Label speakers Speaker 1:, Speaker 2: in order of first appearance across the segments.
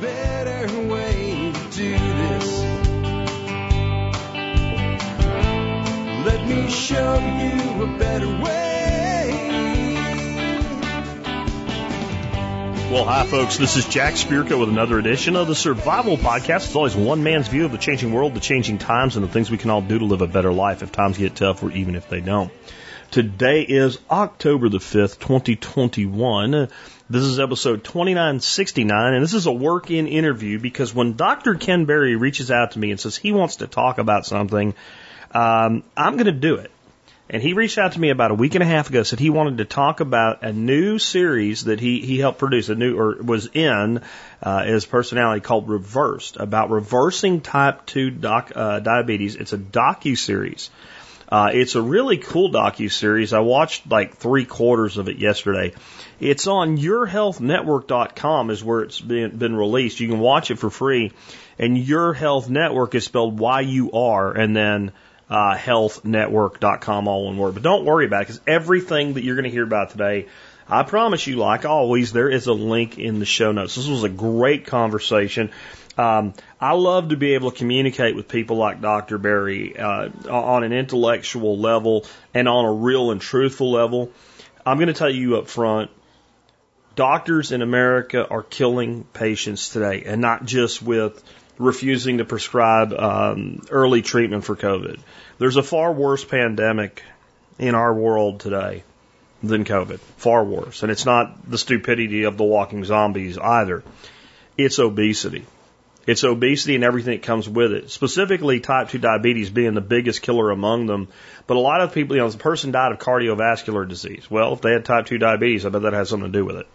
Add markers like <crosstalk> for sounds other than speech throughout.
Speaker 1: better way to do this. Let me show you a better way.
Speaker 2: Well, hi, folks. This is Jack Spirko with another edition of the Survival Podcast. It's always one man's view of the changing world, the changing times, and the things we can all do to live a better life if times get tough or even if they don't. Today is October the 5th, 2021. This is episode 2969, and this is a work in interview because when Dr. Ken Berry reaches out to me and says he wants to talk about something, um, I'm going to do it. And he reached out to me about a week and a half ago, said he wanted to talk about a new series that he, he helped produce, a new, or was in, uh, his personality called Reversed, about reversing type 2 doc, uh, diabetes. It's a docu-series. Uh, it's a really cool docu-series. I watched like three quarters of it yesterday. It's on yourhealthnetwork.com is where it's been, been released. You can watch it for free. And Your Health Network is spelled Y-U-R and then uh, healthnetwork.com, all one word. But don't worry about it because everything that you're going to hear about today, I promise you, like always, there is a link in the show notes. This was a great conversation. Um, I love to be able to communicate with people like Dr. Berry uh, on an intellectual level and on a real and truthful level. I'm going to tell you up front, doctors in America are killing patients today, and not just with refusing to prescribe um, early treatment for COVID. There's a far worse pandemic in our world today than COVID. Far worse. And it's not the stupidity of the walking zombies either. It's obesity. It's obesity and everything that comes with it. Specifically, type 2 diabetes being the biggest killer among them. But a lot of people, you know, the person died of cardiovascular disease. Well, if they had type 2 diabetes, I bet that has something to do with it.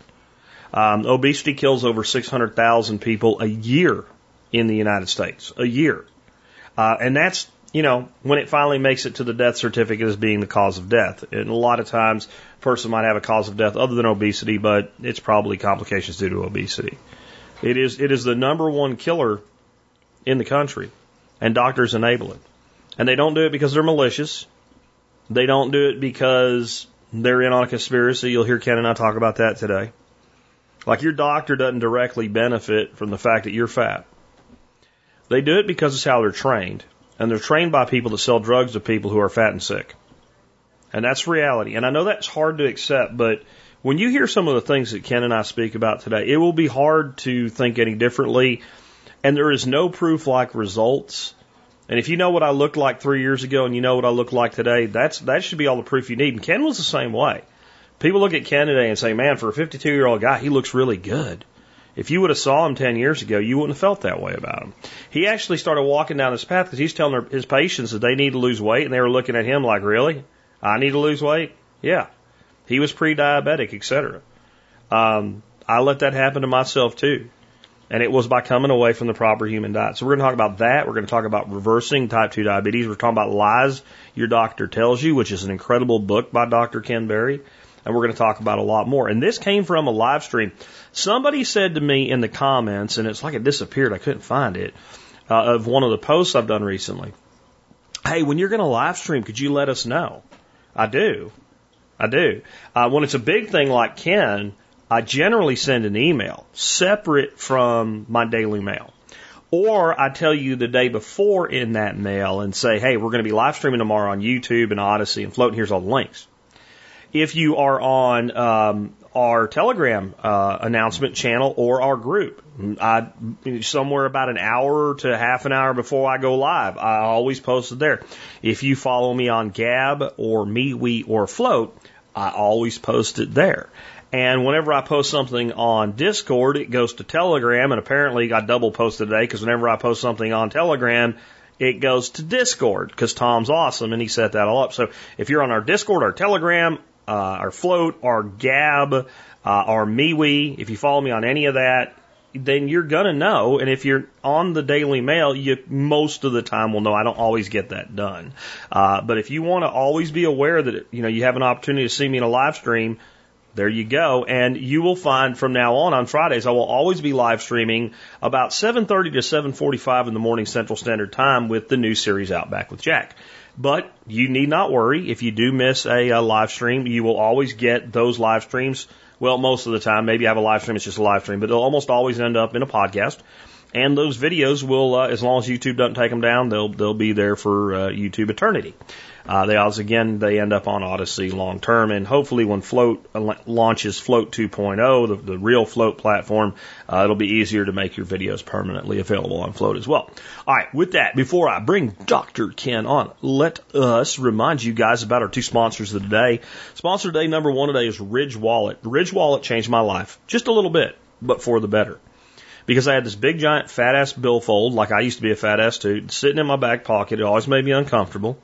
Speaker 2: Um, obesity kills over 600,000 people a year in the United States. A year. Uh, and that's, you know, when it finally makes it to the death certificate as being the cause of death. And a lot of times, a person might have a cause of death other than obesity, but it's probably complications due to obesity. It is, it is the number one killer in the country, and doctors enable it. And they don't do it because they're malicious. They don't do it because they're in on a conspiracy. You'll hear Ken and I talk about that today. Like your doctor doesn't directly benefit from the fact that you're fat. They do it because it's how they're trained. And they're trained by people that sell drugs to people who are fat and sick. And that's reality. And I know that's hard to accept, but when you hear some of the things that Ken and I speak about today, it will be hard to think any differently. And there is no proof like results. And if you know what I looked like three years ago and you know what I look like today, that's, that should be all the proof you need. And Ken was the same way. People look at Ken today and say, man, for a 52 year old guy, he looks really good. If you would have saw him 10 years ago, you wouldn't have felt that way about him. He actually started walking down this path because he's telling his patients that they need to lose weight, and they were looking at him like, really? I need to lose weight? Yeah. He was pre-diabetic, etc. Um, I let that happen to myself too. And it was by coming away from the proper human diet. So we're going to talk about that. We're going to talk about reversing type 2 diabetes. We're talking about lies your doctor tells you, which is an incredible book by Dr. Ken Berry and we're going to talk about a lot more. And this came from a live stream. Somebody said to me in the comments, and it's like it disappeared. I couldn't find it uh, of one of the posts I've done recently. Hey, when you're going to live stream, could you let us know? I do. I do. Uh, when it's a big thing like Ken, I generally send an email separate from my daily mail. Or I tell you the day before in that mail and say, hey, we're going to be live streaming tomorrow on YouTube and Odysee and Flote, and here's all the links. If you are on um, our Telegram uh, announcement channel or our group, I somewhere about an hour to half an hour before I go live, I always post it there. If you follow me on Gab or MeWe or Flote, I always post it there. And whenever I post something on Discord, it goes to Telegram, and apparently I double posted today because whenever I post something on Telegram, it goes to Discord because Tom's awesome and he set that all up. So if you're on our Discord or Telegram, uh, our Flote, our Gab, uh, our MeWe, if you follow me on any of that, then you're gonna know. And if you're on the Daily Mail, you most of the time will know. I don't always get that done, uh, but if you want to always be aware that you know you have an opportunity to see me in a live stream, there you go. And you will find from now on on Fridays, I will always be live streaming about 7:30 to 7:45 in the morning Central Standard Time with the new series Outback with Jack. But you need not worry. If you do miss a, a live stream, you will always get those live streams Well, most of the time, maybe I have a live stream, it's just a live stream, but they'll almost always end up in a podcast. And those videos will, uh, as long as YouTube doesn't take them down, they'll they'll be there for uh, YouTube eternity. Uh, they always, again, they end up on Odysee long term, and hopefully when Flote launches Flote 2.0, the, the real Flote platform, uh, it'll be easier to make your videos permanently available on Flote as well. All right, with that, before I bring Dr. Ken on, let us remind you guys about our two sponsors of the day. Sponsor day number one today is Ridge Wallet. Ridge Wallet changed my life just a little bit, but for the better because I had this big giant fat ass billfold, like I used to be a fat ass too, sitting in my back pocket. It always made me uncomfortable.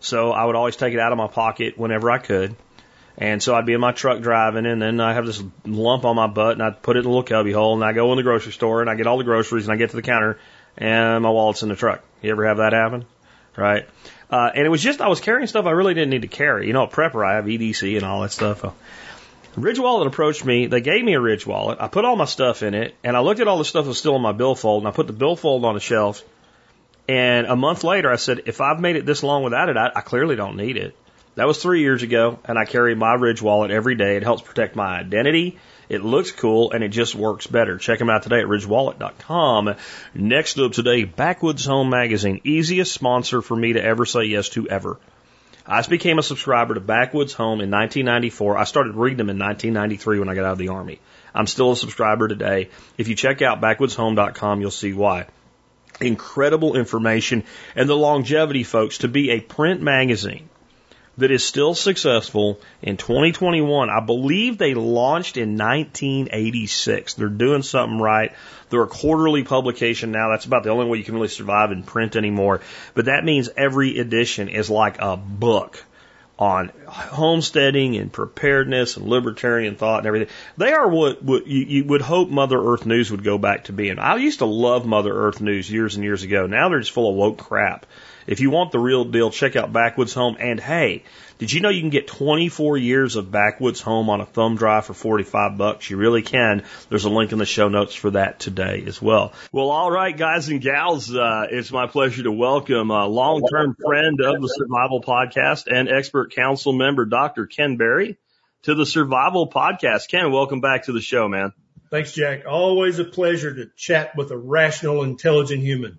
Speaker 2: So I would always take it out of my pocket whenever I could. And so I'd be in my truck driving, and then I have this lump on my butt, and I'd put it in a little cubby hole, and I go in the grocery store, and I get all the groceries, and I get to the counter, and my wallet's in the truck. You ever have that happen? Right? Uh, and it was just, I was carrying stuff I really didn't need to carry. You know, a Prepper, I have EDC and all that stuff. Ridge Wallet approached me. They gave me a Ridge Wallet. I put all my stuff in it, and I looked at all the stuff that was still in my billfold, and I put the billfold on the shelf, and a month later, I said, if I've made it this long without it, I, I clearly don't need it. That was three years ago, and I carry my Ridge wallet every day. It helps protect my identity. It looks cool, and it just works better. Check them out today at ridgewallet.com. Next up today, Backwoods Home Magazine. Easiest sponsor for me to ever say yes to ever. I became a subscriber to Backwoods Home in 1994. I started reading them in 1993 when I got out of the Army. I'm still a subscriber today. If you check out backwoodshome.com, you'll see why incredible information and the longevity, folks, to be a print magazine that is still successful in 2021. I believe they launched in 1986. They're doing something right. They're a quarterly publication now. That's about the only way you can really survive in print anymore. But that means every edition is like a book on homesteading and preparedness and libertarian thought and everything. They are what, what you, you would hope Mother Earth News would go back to being. I used to love Mother Earth News years and years ago. Now they're just full of woke crap. If you want the real deal, check out Backwoods Home. And hey, did you know you can get 24 years of Backwoods Home on a thumb drive for 45 bucks? You really can. There's a link in the show notes for that today as well. Well, all right, guys and gals, uh, it's my pleasure to welcome a long-term friend of the Survival Podcast and expert council member, Dr. Ken Berry, to the Survival Podcast. Ken, welcome back to the show, man.
Speaker 3: Thanks, Jack. Always a pleasure to chat with a rational, intelligent human.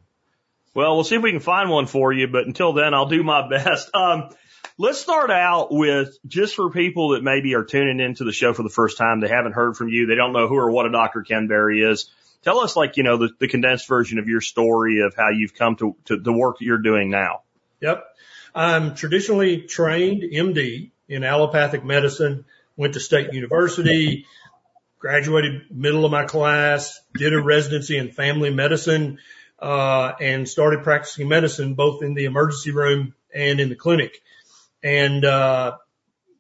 Speaker 2: Well, we'll see if we can find one for you, but until then, I'll do my <laughs> best. Um, let's start out with just for people that maybe are tuning into the show for the first time, they haven't heard from you, they don't know who or what a Dr. Ken is. Tell us, like, you know, the, the condensed version of your story of how you've come to, to the work that you're doing now.
Speaker 3: Yep. I'm traditionally trained MD in allopathic medicine, went to state university, graduated middle of my class, did a residency in family medicine, uh, and started practicing medicine both in the emergency room and in the clinic. And, uh,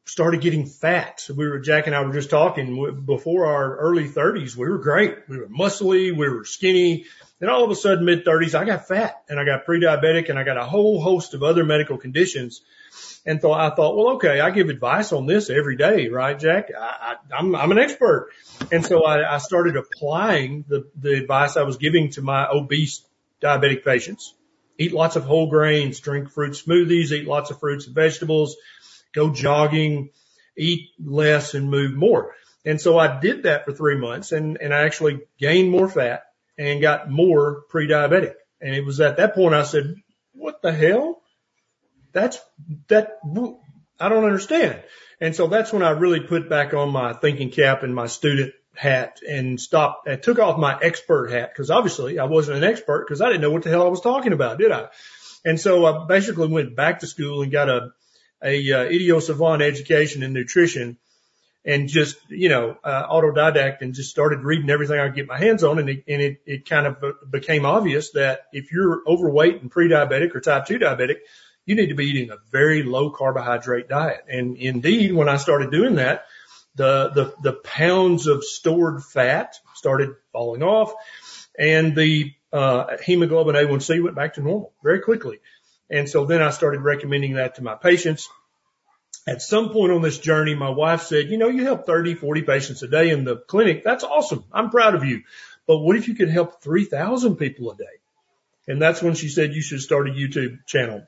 Speaker 3: started getting fat. We were, Jack and I were just talking before our early thirties. We were great. We were muscly. We were skinny. Then all of a sudden mid thirties, I got fat and I got pre-diabetic and I got a whole host of other medical conditions. And thought, I thought, well, okay, I give advice on this every day, right, Jack? I, I, I'm, I'm an expert. And so I, I started applying the, the advice I was giving to my obese diabetic patients. Eat lots of whole grains, drink fruit smoothies, eat lots of fruits and vegetables, go jogging, eat less and move more. And so I did that for three months and, and I actually gained more fat and got more pre-diabetic. And it was at that point I said, what the hell? That's, that, I don't understand. And so that's when I really put back on my thinking cap and my student hat and stopped and took off my expert hat because obviously I wasn't an expert because I didn't know what the hell I was talking about, did I? And so I basically went back to school and got a, a uh, savant education in nutrition and just, you know, uh, autodidact and just started reading everything I could get my hands on. And it, and it, it kind of became obvious that if you're overweight and pre-diabetic or type 2 diabetic, you need to be eating a very low carbohydrate diet. And indeed, when I started doing that, the, the, the pounds of stored fat started falling off and the, uh, hemoglobin A1C went back to normal very quickly. And so then I started recommending that to my patients. At some point on this journey, my wife said, you know, you help 30, 40 patients a day in the clinic. That's awesome. I'm proud of you. But what if you could help 3,000 people a day? And that's when she said you should start a YouTube channel.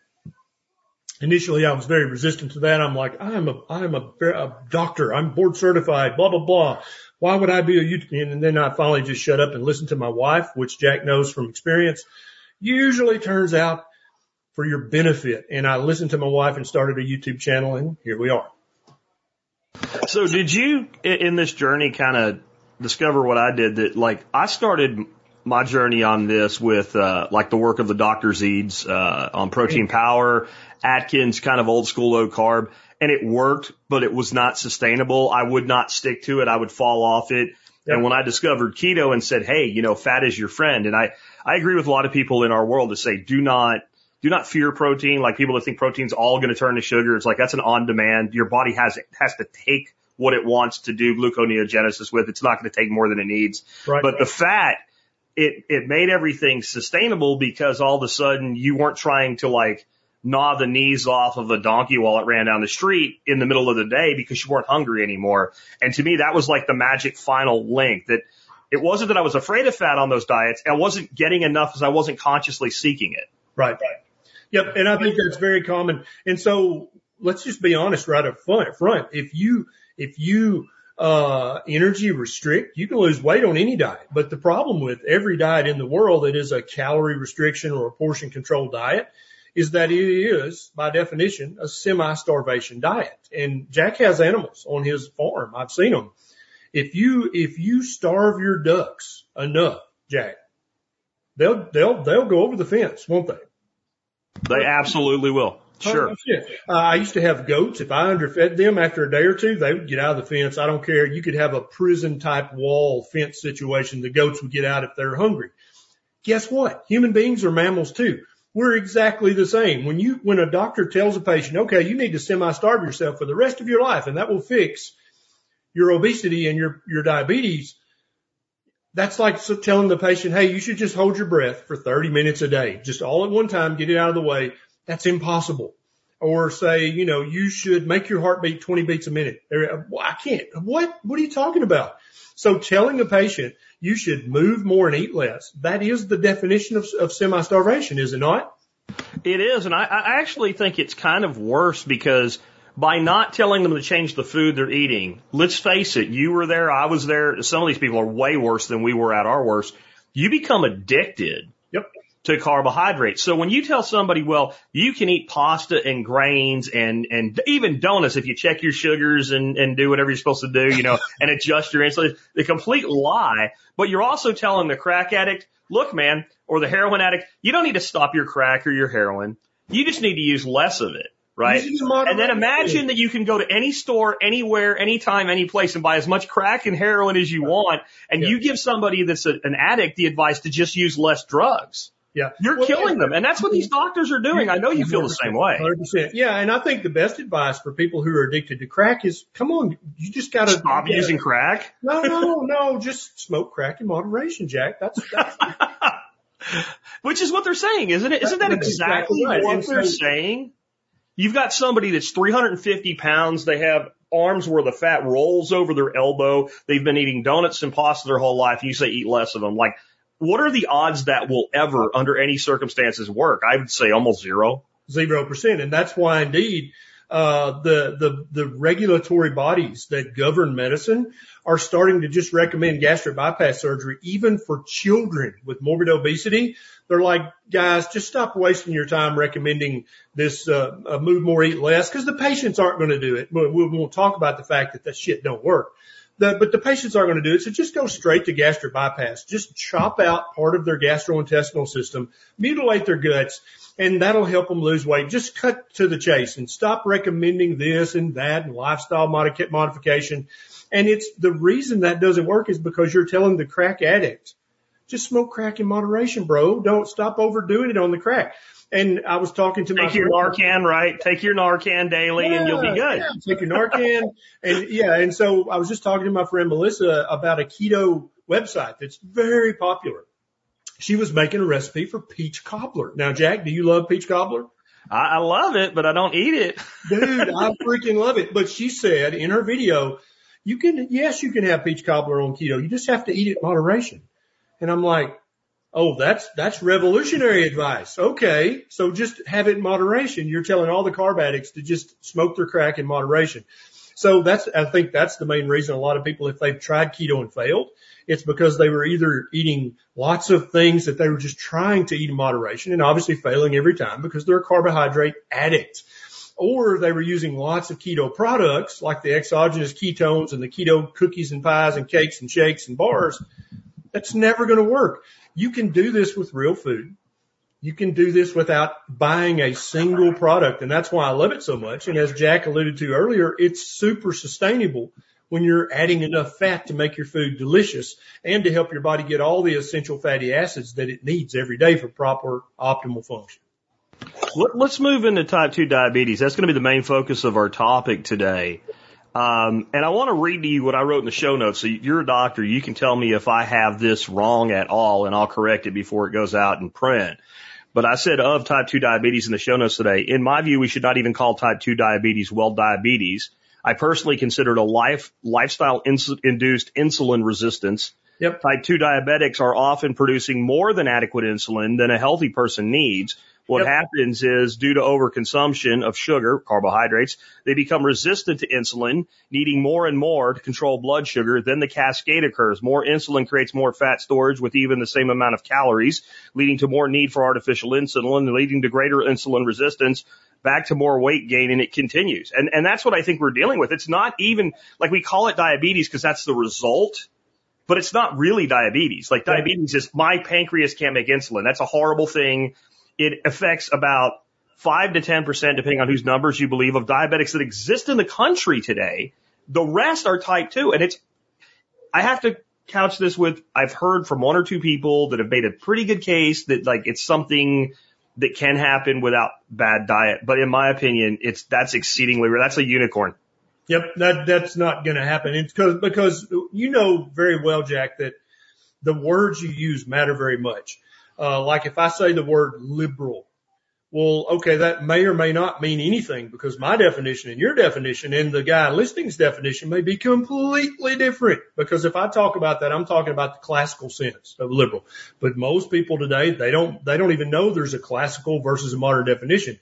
Speaker 3: Initially I was very resistant to that. I'm like, I am a, I am a, a doctor. I'm board certified, blah, blah, blah. Why would I be a YouTube? And then I finally just shut up and listened to my wife, which Jack knows from experience usually turns out for your benefit. And I listened to my wife and started a YouTube channel and here we are.
Speaker 2: So did you in this journey kind of discover what I did that like I started my journey on this with uh, like the work of the Drs. Eades uh, on protein power, Atkins kind of old school low carb, and it worked, but it was not sustainable. I would not stick to it. I would fall off it. Yep. And when I discovered keto and said, Hey, you know, fat is your friend. And I, I agree with a lot of people in our world to say, do not, do not fear protein. Like people that think protein's all going to turn to sugar. It's like that's an on demand. Your body has, has to take what it wants to do gluconeogenesis with. It's not going to take more than it needs. Right. But the fat, it, it made everything sustainable because all of a sudden you weren't trying to like gnaw the knees off of a donkey while it ran down the street in the middle of the day because you weren't hungry anymore. And to me, that was like the magic final link that it wasn't that I was afraid of fat on those diets. I wasn't getting enough because I wasn't consciously seeking it.
Speaker 3: Right. Right. Yep. And I think that's very common. And so let's just be honest right up front. If you, if you, uh, energy restrict, you can lose weight on any diet. But the problem with every diet in the world that is a calorie restriction or a portion control diet is that it is, by definition, a semi-starvation diet. And Jack has animals on his farm. I've seen them. If you, if you starve your ducks enough, Jack, they'll, they'll, they'll go over the fence, won't they?
Speaker 2: They absolutely will. Sure.
Speaker 3: Uh, I used to have goats. If I underfed them after a day or two, they would get out of the fence. I don't care. You could have a prison type wall fence situation. The goats would get out if they're hungry. Guess what? Human beings are mammals too. We're exactly the same. When you, when a doctor tells a patient, okay, you need to semi-starve yourself for the rest of your life and that will fix your obesity and your, your diabetes. That's like telling the patient, Hey, you should just hold your breath for 30 minutes a day, just all at one time, get it out of the way. That's impossible. Or say, you know, you should make your heart beat 20 beats a minute. Well, I can't. What? What are you talking about? So telling a patient you should move more and eat less. That is the definition of, of semi-starvation, is it not?
Speaker 2: It is. And I, I actually think it's kind of worse because by not telling them to change the food they're eating, let's face it, you were there, I was there. Some of these people are way worse than we were at our worst. You become addicted to carbohydrates. So when you tell somebody, well, you can eat pasta and grains and, and even donuts if you check your sugars and, and do whatever you're supposed to do, you know, <laughs> and adjust your insulin, the complete lie. But you're also telling the crack addict, look, man, or the heroin addict, you don't need to stop your crack or your heroin. You just need to use less of it. Right. And then imagine that you can go to any store, anywhere, anytime, any place and buy as much crack and heroin as you want. And yeah. you give somebody that's a, an addict the advice to just use less drugs.
Speaker 3: Yeah.
Speaker 2: You're well, killing them. And that's what these doctors are doing. I know you feel the same way.
Speaker 3: 100%. Yeah. And I think the best advice for people who are addicted to crack is come on, you just got to
Speaker 2: stop
Speaker 3: gotta,
Speaker 2: using crack.
Speaker 3: No, no, no. Just smoke crack in moderation, Jack. That's, that's <laughs>
Speaker 2: which is what they're saying, isn't it? Isn't that exactly, exactly right. what they're saying? You've got somebody that's 350 pounds. They have arms where the fat rolls over their elbow. They've been eating donuts and pasta their whole life. You say eat less of them. Like what are the odds that will ever, under any circumstances, work? I would say almost zero.
Speaker 3: Zero percent. And that's why indeed, uh, the, the, the regulatory bodies that govern medicine are starting to just recommend gastric bypass surgery, even for children with morbid obesity. They're like, guys, just stop wasting your time recommending this, uh, uh move more, eat less, because the patients aren't going to do it. We won't talk about the fact that that shit don't work. The, but the patients aren't going to do it. So just go straight to gastric bypass. Just chop out part of their gastrointestinal system, mutilate their guts, and that'll help them lose weight. Just cut to the chase and stop recommending this and that and lifestyle modification. And it's the reason that doesn't work is because you're telling the crack addict, just smoke crack in moderation, bro. Don't stop overdoing it on the crack. And I was talking to
Speaker 2: take
Speaker 3: my
Speaker 2: take your Narcan, right? Take your Narcan daily, yeah, and you'll be good.
Speaker 3: Yeah, take your Narcan, and yeah. And so I was just talking to my friend Melissa about a keto website that's very popular. She was making a recipe for peach cobbler. Now, Jack, do you love peach cobbler?
Speaker 2: I, I love it, but I don't eat it.
Speaker 3: Dude, <laughs> I freaking love it. But she said in her video, you can, yes, you can have peach cobbler on keto. You just have to eat it in moderation. And I'm like, Oh, that's, that's revolutionary advice. Okay. So just have it in moderation. You're telling all the carb addicts to just smoke their crack in moderation. So that's, I think that's the main reason a lot of people, if they've tried keto and failed, it's because they were either eating lots of things that they were just trying to eat in moderation and obviously failing every time because they're a carbohydrate addict. Or they were using lots of keto products like the exogenous ketones and the keto cookies and pies and cakes and shakes and bars. That's never going to work. You can do this with real food. You can do this without buying a single product. And that's why I love it so much. And as Jack alluded to earlier, it's super sustainable when you're adding enough fat to make your food delicious and to help your body get all the essential fatty acids that it needs every day for proper optimal function.
Speaker 2: Let's move into type 2 diabetes. That's going to be the main focus of our topic today. Um, and I want to read to you what I wrote in the show notes. So you're a doctor. You can tell me if I have this wrong at all and I'll correct it before it goes out in print. But I said of type 2 diabetes in the show notes today. In my view, we should not even call type 2 diabetes well diabetes. I personally consider it a life, lifestyle ins- induced insulin resistance.
Speaker 3: Yep.
Speaker 2: Type 2 diabetics are often producing more than adequate insulin than a healthy person needs. What
Speaker 3: Yep.
Speaker 2: happens is due to overconsumption of sugar, carbohydrates, they become resistant to insulin, needing more and more to control blood sugar. Then the cascade occurs. More insulin creates more fat storage with even the same amount of calories, leading to more need for artificial insulin, leading to greater insulin resistance, back to more weight gain, and it continues. And, and that's what I think we're dealing with. It's not even, like we call it diabetes because that's the result but it's not really diabetes. Like diabetes is my pancreas can't make insulin. That's a horrible thing. It affects about five to 10%, depending on whose numbers you believe of diabetics that exist in the country today. The rest are type two. And it's, I have to couch this with, I've heard from one or two people that have made a pretty good case that like it's something that can happen without bad diet. But in my opinion, it's, that's exceedingly rare. That's a unicorn.
Speaker 3: Yep, that that's not going to happen. It's because because you know very well, Jack, that the words you use matter very much. Uh, like if I say the word liberal, well, okay, that may or may not mean anything because my definition and your definition and the guy listing's definition may be completely different. Because if I talk about that, I'm talking about the classical sense of liberal. But most people today, they don't they don't even know there's a classical versus a modern definition.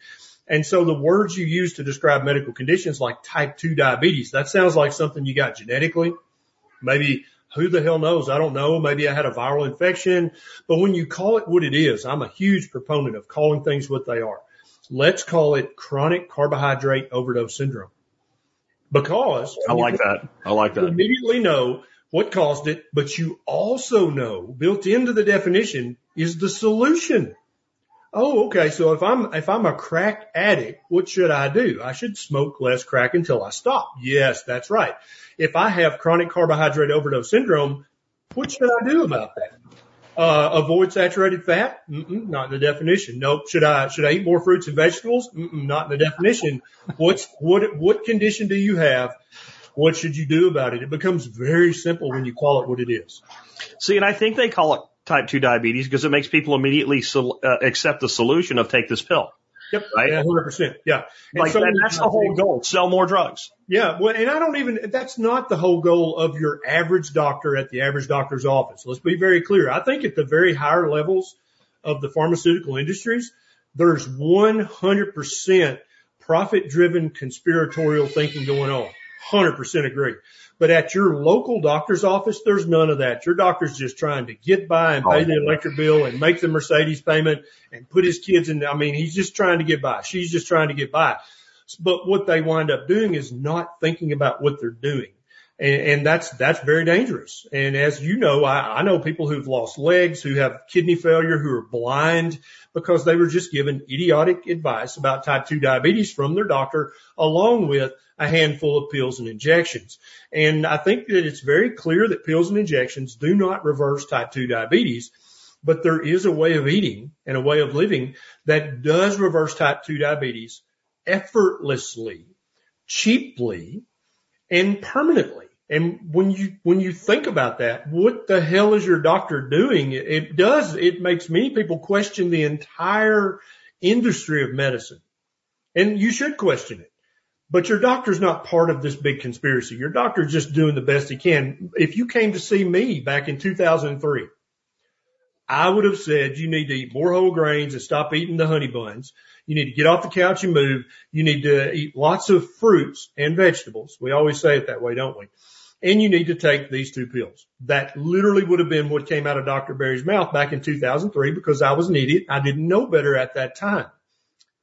Speaker 3: And so the words you use to describe medical conditions like type 2 diabetes, that sounds like something you got genetically. Maybe who the hell knows? I don't know. Maybe I had a viral infection, but when you call it what it is, I'm a huge proponent of calling things what they are. Let's call it chronic carbohydrate overdose syndrome because
Speaker 2: I like that. I like
Speaker 3: you
Speaker 2: that.
Speaker 3: immediately know what caused it, but you also know built into the definition is the solution. Oh, okay. So if I'm, if I'm a crack addict, what should I do? I should smoke less crack until I stop. Yes, that's right. If I have chronic carbohydrate overdose syndrome, what should I do about that? Uh, avoid saturated fat? Mm-mm, not in the definition. Nope. Should I, should I eat more fruits and vegetables? Mm-mm, not in the definition. What's, what, what condition do you have? What should you do about it? It becomes very simple when you call it what it is.
Speaker 2: See, and I think they call it type 2 diabetes because it makes people immediately sol- uh, accept the solution of take this pill.
Speaker 3: Yep.
Speaker 2: Right.
Speaker 3: Yeah, 100%. Yeah. And
Speaker 2: Like
Speaker 3: so
Speaker 2: that, that's the whole goal. Sell more drugs.
Speaker 3: Yeah, well, and I don't even, that's not the whole goal of your average doctor at the average doctor's office. Let's be very clear. I think at the very higher levels of the pharmaceutical industries, there's 100% profit driven conspiratorial thinking going on. 100% agree. But at your local doctor's office, there's none of that. Your doctor's just trying to get by and pay the oh. electric bill and make the Mercedes payment and put his kids in. I mean, he's just trying to get by. She's just trying to get by. But what they wind up doing is not thinking about what they're doing. And, and that's, that's very dangerous. And as you know, I, I know people who've lost legs, who have kidney failure, who are blind because they were just given idiotic advice about type 2 diabetes from their doctor along with a handful of pills and injections. And I think that it's very clear that pills and injections do not reverse type 2 diabetes, but there is a way of eating and a way of living that does reverse type 2 diabetes effortlessly, cheaply, and permanently. And when you, when you think about that, what the hell is your doctor doing? It, does, it makes many people question the entire industry of medicine. And you should question it. But your doctor's not part of this big conspiracy. Your doctor's just doing the best he can. If you came to see me back in 2003, I would have said you need to eat more whole grains and stop eating the honey buns. You need to get off the couch and move. You need to eat lots of fruits and vegetables. We always say it that way, don't we? And you need to take these two pills. That literally would have been what came out of Dr. Berry's mouth back in 2003 because I was an idiot. I didn't know better at that time.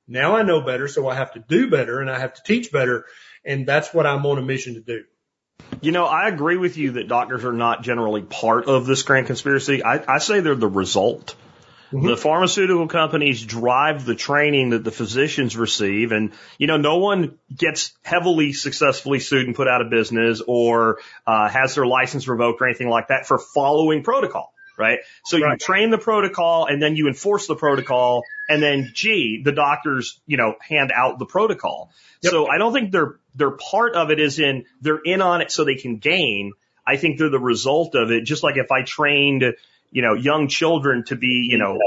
Speaker 3: Now I know better, so I have to do better and I have to teach better. And that's what I'm on a mission to do.
Speaker 2: You know, I agree with you that doctors are not generally part of this grand conspiracy. I, I say they're the result. Mm-hmm. The pharmaceutical companies drive the training that the physicians receive. And, you know, no one gets heavily successfully sued and put out of business or uh, has their license revoked or anything like that for following protocol right? So right. you train the protocol and then you enforce the protocol and then gee, the doctors, you know, hand out the protocol. Yep. So I don't think they're, they're part of it is in, they're in on it so they can gain. I think they're the result of it. Just like if I trained, you know, young children to be, you know,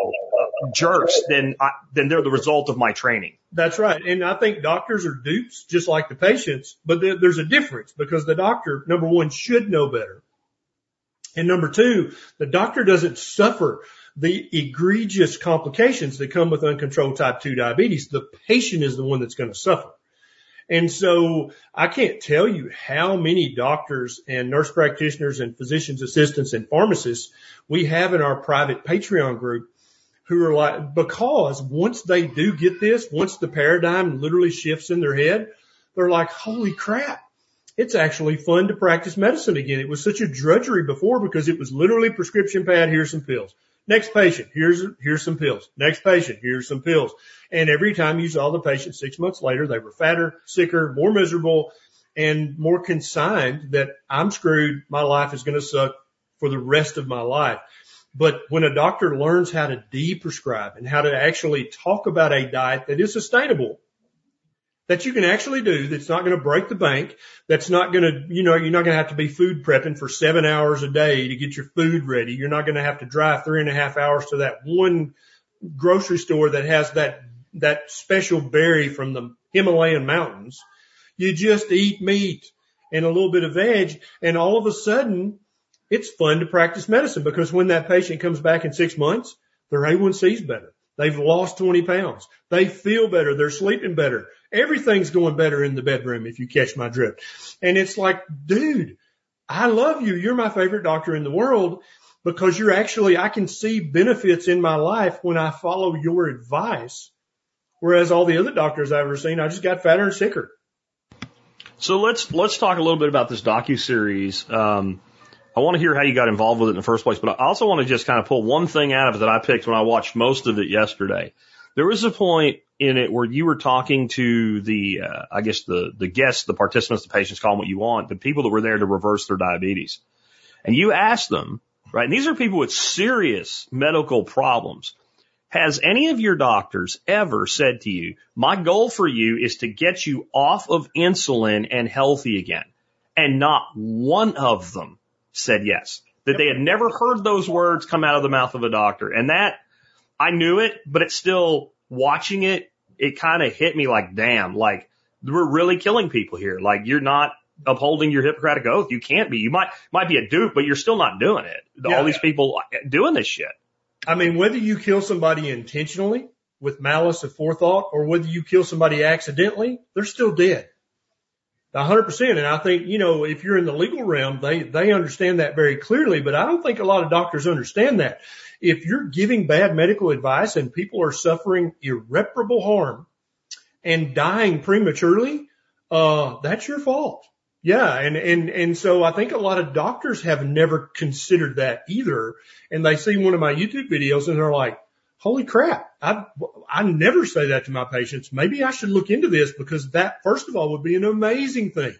Speaker 2: jerks, then I, then they're the result of my training.
Speaker 3: That's right. And I think doctors are dupes just like the patients, but there's a difference because the doctor, number one, should know better. And number two, the doctor doesn't suffer the egregious complications that come with uncontrolled type 2 diabetes. The patient is the one that's going to suffer. And so I can't tell you how many doctors and nurse practitioners and physician's assistants and pharmacists we have in our private Patreon group who are like, because once they do get this, once the paradigm literally shifts in their head, they're like, holy crap it's actually fun to practice medicine again. It was such a drudgery before because it was literally prescription pad, here's some pills. Next patient, here's, here's some pills. Next patient, here's some pills. And every time you saw the patient six months later, they were fatter, sicker, more miserable, and more consigned that I'm screwed. My life is going to suck for the rest of my life. But when a doctor learns how to de-prescribe and how to actually talk about a diet that is sustainable, that you can actually do that's not going to break the bank, that's not going to, you know, you're not going to have to be food prepping for seven hours a day to get your food ready. You're not going to have to drive three and a half hours to that one grocery store that has that, that special berry from the Himalayan mountains. You just eat meat and a little bit of veg and all of a sudden it's fun to practice medicine because when that patient comes back in six months, their A1C is better. They've lost 20 pounds. They feel better. They're sleeping better. Everything's going better in the bedroom if you catch my drift. And it's like, dude, I love you. You're my favorite doctor in the world because you're actually, I can see benefits in my life when I follow your advice. Whereas all the other doctors I've ever seen, I just got fatter and sicker.
Speaker 2: So let's, let's talk a little bit about this docu-series. Um, I want to hear how you got involved with it in the first place, but I also want to just kind of pull one thing out of it that I picked when I watched most of it yesterday. There was a point in it where you were talking to the, uh, I guess the, the guests, the participants, the patients, call them what you want, the people that were there to reverse their diabetes. And you asked them, right? And these are people with serious medical problems. Has any of your doctors ever said to you, my goal for you is to get you off of insulin and healthy again? And not one of them said yes. That they had never heard those words come out of the mouth of a doctor. And that, I knew it, but it's still watching it, it kind of hit me like, damn, like we're really killing people here. Like you're not upholding your Hippocratic oath. You can't be. You might might be a dupe, but you're still not doing it. Yeah. All these people uh, doing this shit.
Speaker 3: I mean, whether you kill somebody intentionally with malice of forethought or whether you kill somebody accidentally, they're still dead. A hundred percent. And I think, you know, if you're in the legal realm, they, they understand that very clearly, but I don't think a lot of doctors understand that if you're giving bad medical advice and people are suffering irreparable harm and dying prematurely, uh, that's your fault. Yeah. And, and, and so I think a lot of doctors have never considered that either. And they see one of my YouTube videos and they're like, holy crap. I, I never say that to my patients. Maybe I should look into this because that, first of all, would be an amazing thing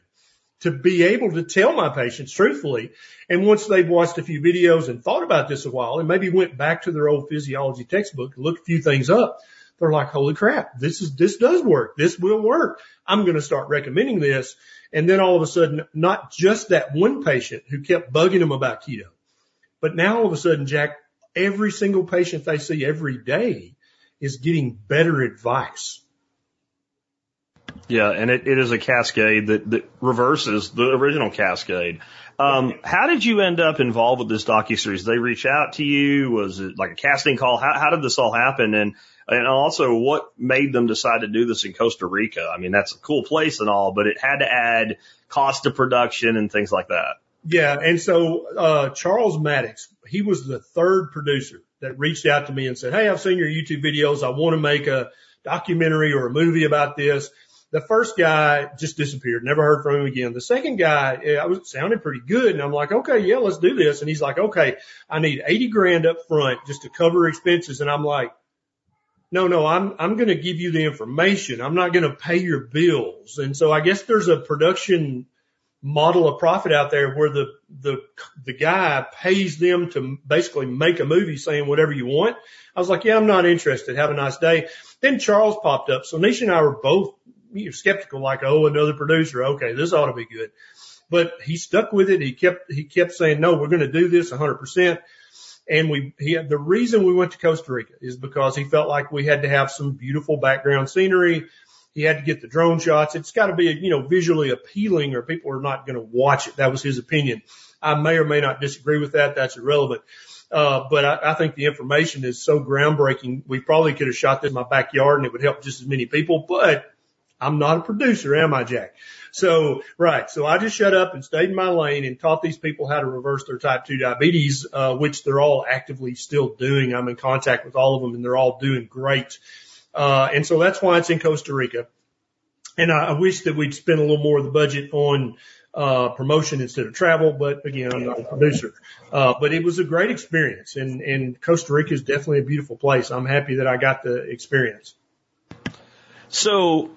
Speaker 3: to be able to tell my patients truthfully. And once they've watched a few videos and thought about this a while and maybe went back to their old physiology textbook, looked a few things up, they're like, holy crap, this is, this does work. This will work. I'm going to start recommending this. And then all of a sudden, not just that one patient who kept bugging them about keto, but now all of a sudden, Jack, every single patient they see every day is getting better advice.
Speaker 2: Yeah, and it, it is a cascade that, that reverses the original cascade. Um, how did you end up involved with this docu series? They reach out to you? Was it like a casting call? How, how did this all happen? And and also, what made them decide to do this in Costa Rica? I mean, that's a cool place and all, but it had to add cost of production and things like that.
Speaker 3: Yeah. And so, uh, Charles Maddox, he was the third producer that reached out to me and said, Hey, I've seen your YouTube videos. I want to make a documentary or a movie about this. The first guy just disappeared, never heard from him again. The second guy, I was sounding pretty good. And I'm like, okay, yeah, let's do this. And he's like, okay, I need 80 grand up front just to cover expenses. And I'm like, no, no, I'm, I'm going to give you the information. I'm not going to pay your bills. And so I guess there's a production model of profit out there where the, the, the guy pays them to basically make a movie saying whatever you want. I was like, yeah, I'm not interested. Have a nice day. Then Charles popped up. So Neisha and I were both you know, skeptical, like, oh, another producer. Okay, this ought to be good. But he stuck with it. He kept, he kept saying, no, we're going to do this 100%. And we, he, had the reason we went to Costa Rica is because he felt like we had to have some beautiful background scenery. He had to get the drone shots. It's got to be, you know, visually appealing or people are not going to watch it. That was his opinion. I may or may not disagree with that. That's irrelevant. Uh, but I, I think the information is so groundbreaking. We probably could have shot this in my backyard and it would help just as many people, but I'm not a producer, am I, Jack? So, right. So I just shut up and stayed in my lane and taught these people how to reverse their type 2 diabetes, uh, which they're all actively still doing. I'm in contact with all of them and they're all doing great. Uh, and so that's why it's in Costa Rica. And I, I wish that we'd spend a little more of the budget on, uh, promotion instead of travel, but again, I'm not a producer. Uh, but it was a great experience and, and Costa Rica is definitely a beautiful place. I'm happy that I got the experience.
Speaker 2: So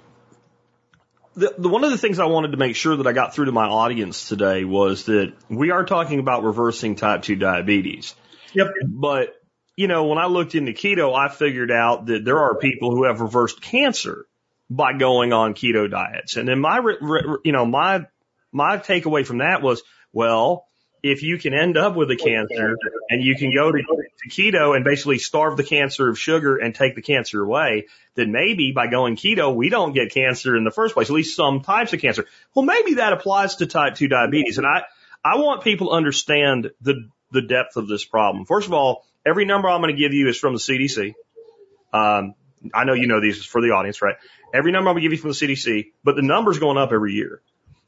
Speaker 2: the, the, one of the things I wanted to make sure that I got through to my audience today was that we are talking about reversing type 2 diabetes.
Speaker 3: Yep.
Speaker 2: But, you know, when I looked into keto, I figured out that there are people who have reversed cancer by going on keto diets. And then my, you know, my, my takeaway from that was, well, if you can end up with a cancer and you can go to, to keto and basically starve the cancer of sugar and take the cancer away, then maybe by going keto, we don't get cancer in the first place, at least some types of cancer. Well, maybe that applies to type 2 diabetes. And I, I want people to understand the, the depth of this problem. First of all, every number I'm going to give you is from the CDC. Um, I know you know these for the audience, right? Every number I'm going to give you from the CDC, but the number's going up every year.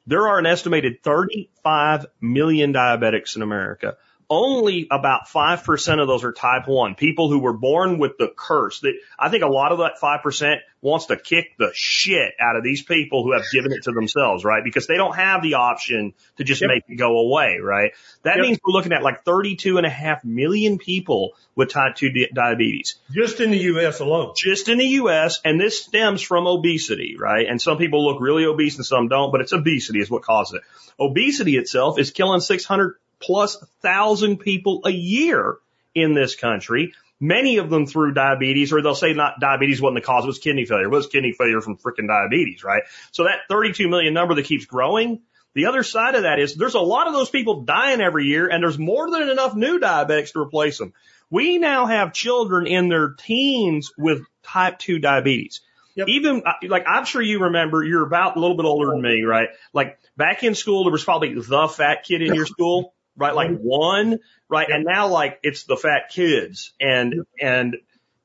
Speaker 2: There are an estimated 35 million diabetics in America. Only about 5% of those are type 1, people who were born with the curse. That I think a lot of that 5% wants to kick the shit out of these people who have given it to themselves, right? Because they don't have the option to just yep. make it go away, right? That yep. means we're looking at like 32 and a half million people with type 2 di- diabetes.
Speaker 3: Just in the U.S. alone.
Speaker 2: Just in the U.S. And this stems from obesity, right? And some people look really obese and some don't, but it's obesity is what causes it. Obesity itself is killing 600 plus thousand people a year in this country. Many of them through diabetes, or they'll say not diabetes wasn't the cause, it was kidney failure. It was kidney failure from freaking diabetes, right? So that 32 million number that keeps growing, the other side of that is there's a lot of those people dying every year and there's more than enough new diabetics to replace them. We now have children in their teens with type 2 diabetes. Yep. Even uh, like I'm sure you remember, you're about a little bit older than me, right? Like back in school, there was probably the fat kid in your <laughs> school right? Like one, right? And now like it's the fat kids and, and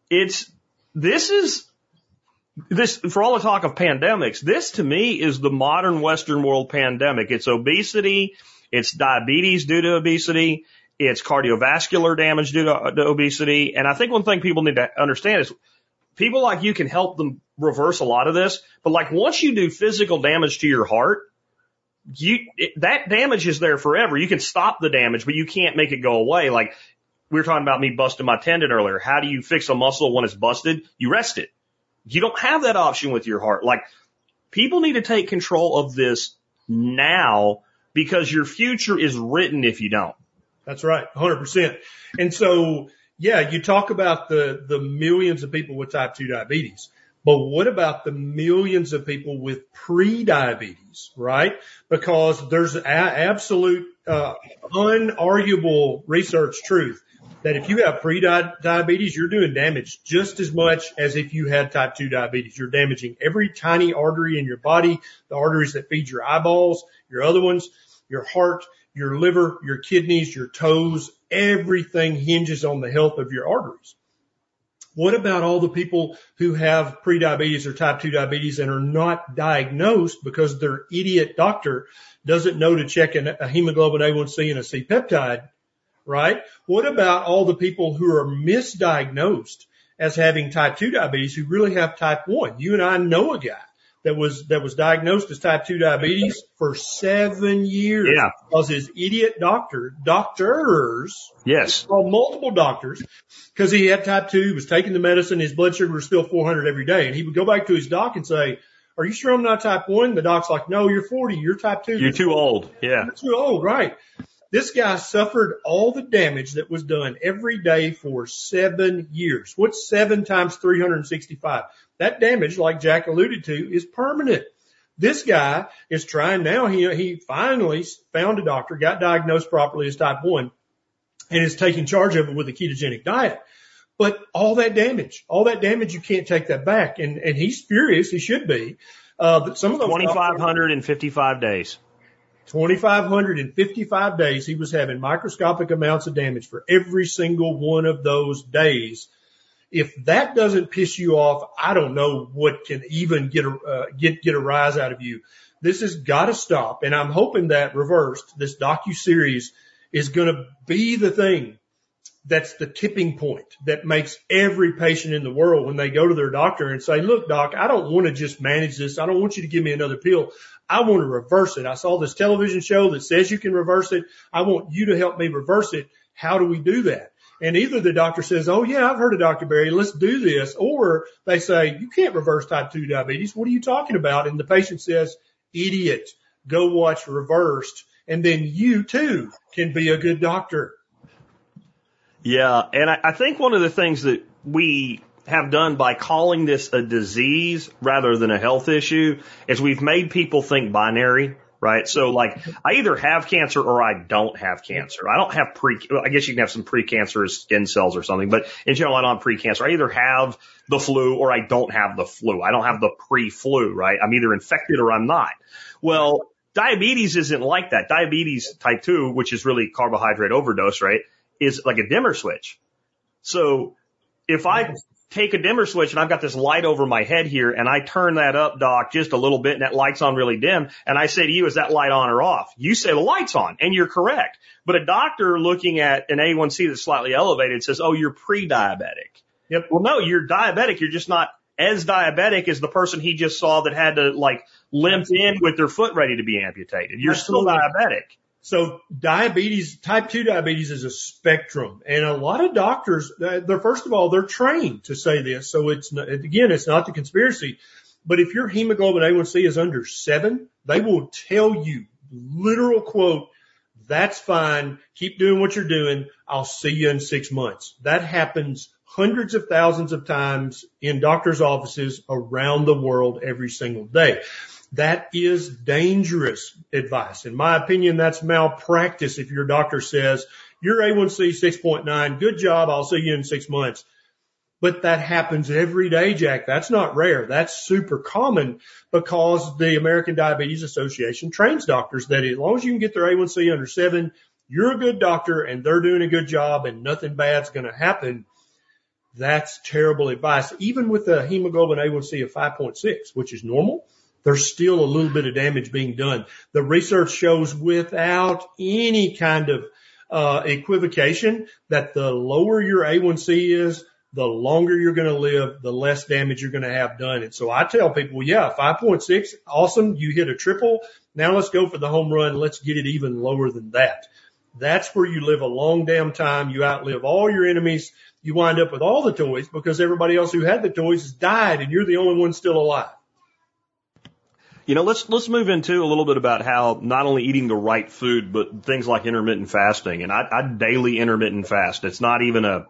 Speaker 2: it's, this is, this, for all the talk of pandemics, this to me is the modern Western world pandemic. It's obesity. It's diabetes due to obesity. It's cardiovascular damage due to, to obesity. And I think one thing people need to understand is people like you can help them reverse a lot of this. But like once you do physical damage to your heart, you it, that damage is there forever. You can stop the damage, but you can't make it go away. Like we were talking about me busting my tendon earlier. How do you fix a muscle when it's busted? You rest it. You don't have that option with your heart. Like people need to take control of this now because your future is written if you don't.
Speaker 3: That's right. 100%. And so, yeah, you talk about the, the millions of people with type 2 diabetes. But what about the millions of people with pre-diabetes, right? Because there's a- absolute, uh, unarguable research truth that if you have pre-diabetes, you're doing damage just as much as if you had type 2 diabetes. You're damaging every tiny artery in your body, the arteries that feed your eyeballs, your other ones, your heart, your liver, your kidneys, your toes, everything hinges on the health of your arteries. What about all the people who have prediabetes or type 2 diabetes and are not diagnosed because their idiot doctor doesn't know to check a hemoglobin A1C and a C peptide, right? What about all the people who are misdiagnosed as having type 2 diabetes who really have type 1? You and I know a guy that was that was diagnosed as type 2 diabetes for seven years
Speaker 2: Yeah.
Speaker 3: because his idiot doctor, doctors,
Speaker 2: Yes.
Speaker 3: called multiple doctors because he had type 2, he was taking the medicine, his blood sugar was still 400 every day. And he would go back to his doc and say, are you sure I'm not type 1? The doc's like, no, you're 40, you're type 2.
Speaker 2: You're too old. Yeah.
Speaker 3: You're too old, right? This guy suffered all the damage that was done every day for seven years. What's seven times 365? That damage, like Jack alluded to, is permanent. This guy is trying now. He, he finally found a doctor, got diagnosed properly as type one and is taking charge of it with a ketogenic diet. But all that damage, all that damage, you can't take that back. And, and he's furious. He should be. Uh, but some of those
Speaker 2: 2,555 days.
Speaker 3: 2,555 days, he was having microscopic amounts of damage for every single one of those days. If that doesn't piss you off, I don't know what can even get a, uh, get, get a rise out of you. This has got to stop. And I'm hoping that reversed, this docu series is going to be the thing that's the tipping point that makes every patient in the world when they go to their doctor and say, look, doc, I don't want to just manage this. I don't want you to give me another pill. I want to reverse it. I saw this television show that says you can reverse it. I want you to help me reverse it. How do we do that? And either the doctor says, Oh yeah, I've heard of Dr. Berry. Let's do this. Or they say, you can't reverse type two diabetes. What are you talking about? And the patient says, idiot, go watch reversed. And then you too can be a good doctor.
Speaker 2: Yeah. And I, I think one of the things that we have done by calling this a disease rather than a health issue is we've made people think binary, right? So like I either have cancer or I don't have cancer. I don't have pre, I guess you can have some precancerous skin cells or something, but in general, I don't have precancer. I either have the flu or I don't have the flu. I don't have the pre-flu, right? I'm either infected or I'm not. Well, diabetes isn't like that. Diabetes type two, which is really carbohydrate overdose, right? Is like a dimmer switch. So if I take a dimmer switch and I've got this light over my head here and I turn that up, doc, just a little bit and that light's on really dim. And I say to you, is that light on or off? You say the light's on and you're correct. But a doctor looking at an A1C that's slightly elevated says, oh, you're pre-diabetic.
Speaker 3: Yep.
Speaker 2: Well, no, you're diabetic. You're just not as diabetic as the person he just saw that had to like limp in with their foot ready to be amputated. You're
Speaker 3: Absolutely.
Speaker 2: still diabetic.
Speaker 3: So diabetes, type 2 diabetes is a spectrum and a lot of doctors, they're first of all, they're trained to say this. So it's not, again, it's not the conspiracy, but if your hemoglobin A1C is under seven, they will tell you literal quote, that's fine. Keep doing what you're doing. I'll see you in six months. That happens hundreds of thousands of times in doctors' offices around the world every single day. That is dangerous advice. In my opinion, that's malpractice if your doctor says, your A1C 6.9, good job, I'll see you in six months. But that happens every day, Jack. That's not rare. That's super common because the American Diabetes Association trains doctors that as long as you can get their A1C under seven, you're a good doctor and they're doing a good job and nothing bad's going to happen. That's terrible advice. Even with a hemoglobin A1C of 5.6, which is normal, there's still a little bit of damage being done. The research shows without any kind of uh, equivocation that the lower your A1C is, the longer you're going to live, the less damage you're going to have done. And so I tell people, yeah, 5.6, awesome. You hit a triple. Now let's go for the home run. Let's get it even lower than that. That's where you live a long damn time. You outlive all your enemies. You wind up with all the toys because everybody else who had the toys has died and you're the only one still alive.
Speaker 2: You know, let's let's move into a little bit about how not only eating the right food, but things like intermittent fasting. And I, I daily intermittent fast. It's not even a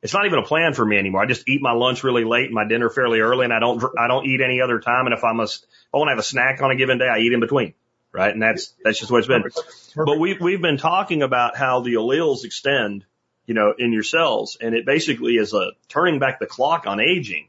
Speaker 2: it's not even a plan for me anymore. I just eat my lunch really late and my dinner fairly early, and I don't I don't eat any other time. And if I'm a if I want to have a snack on a given day, I eat in between. Right, and that's that's just what it's been. But we've we've been talking about how the alleles extend, you know, in your cells, and it basically is a turning back the clock on aging.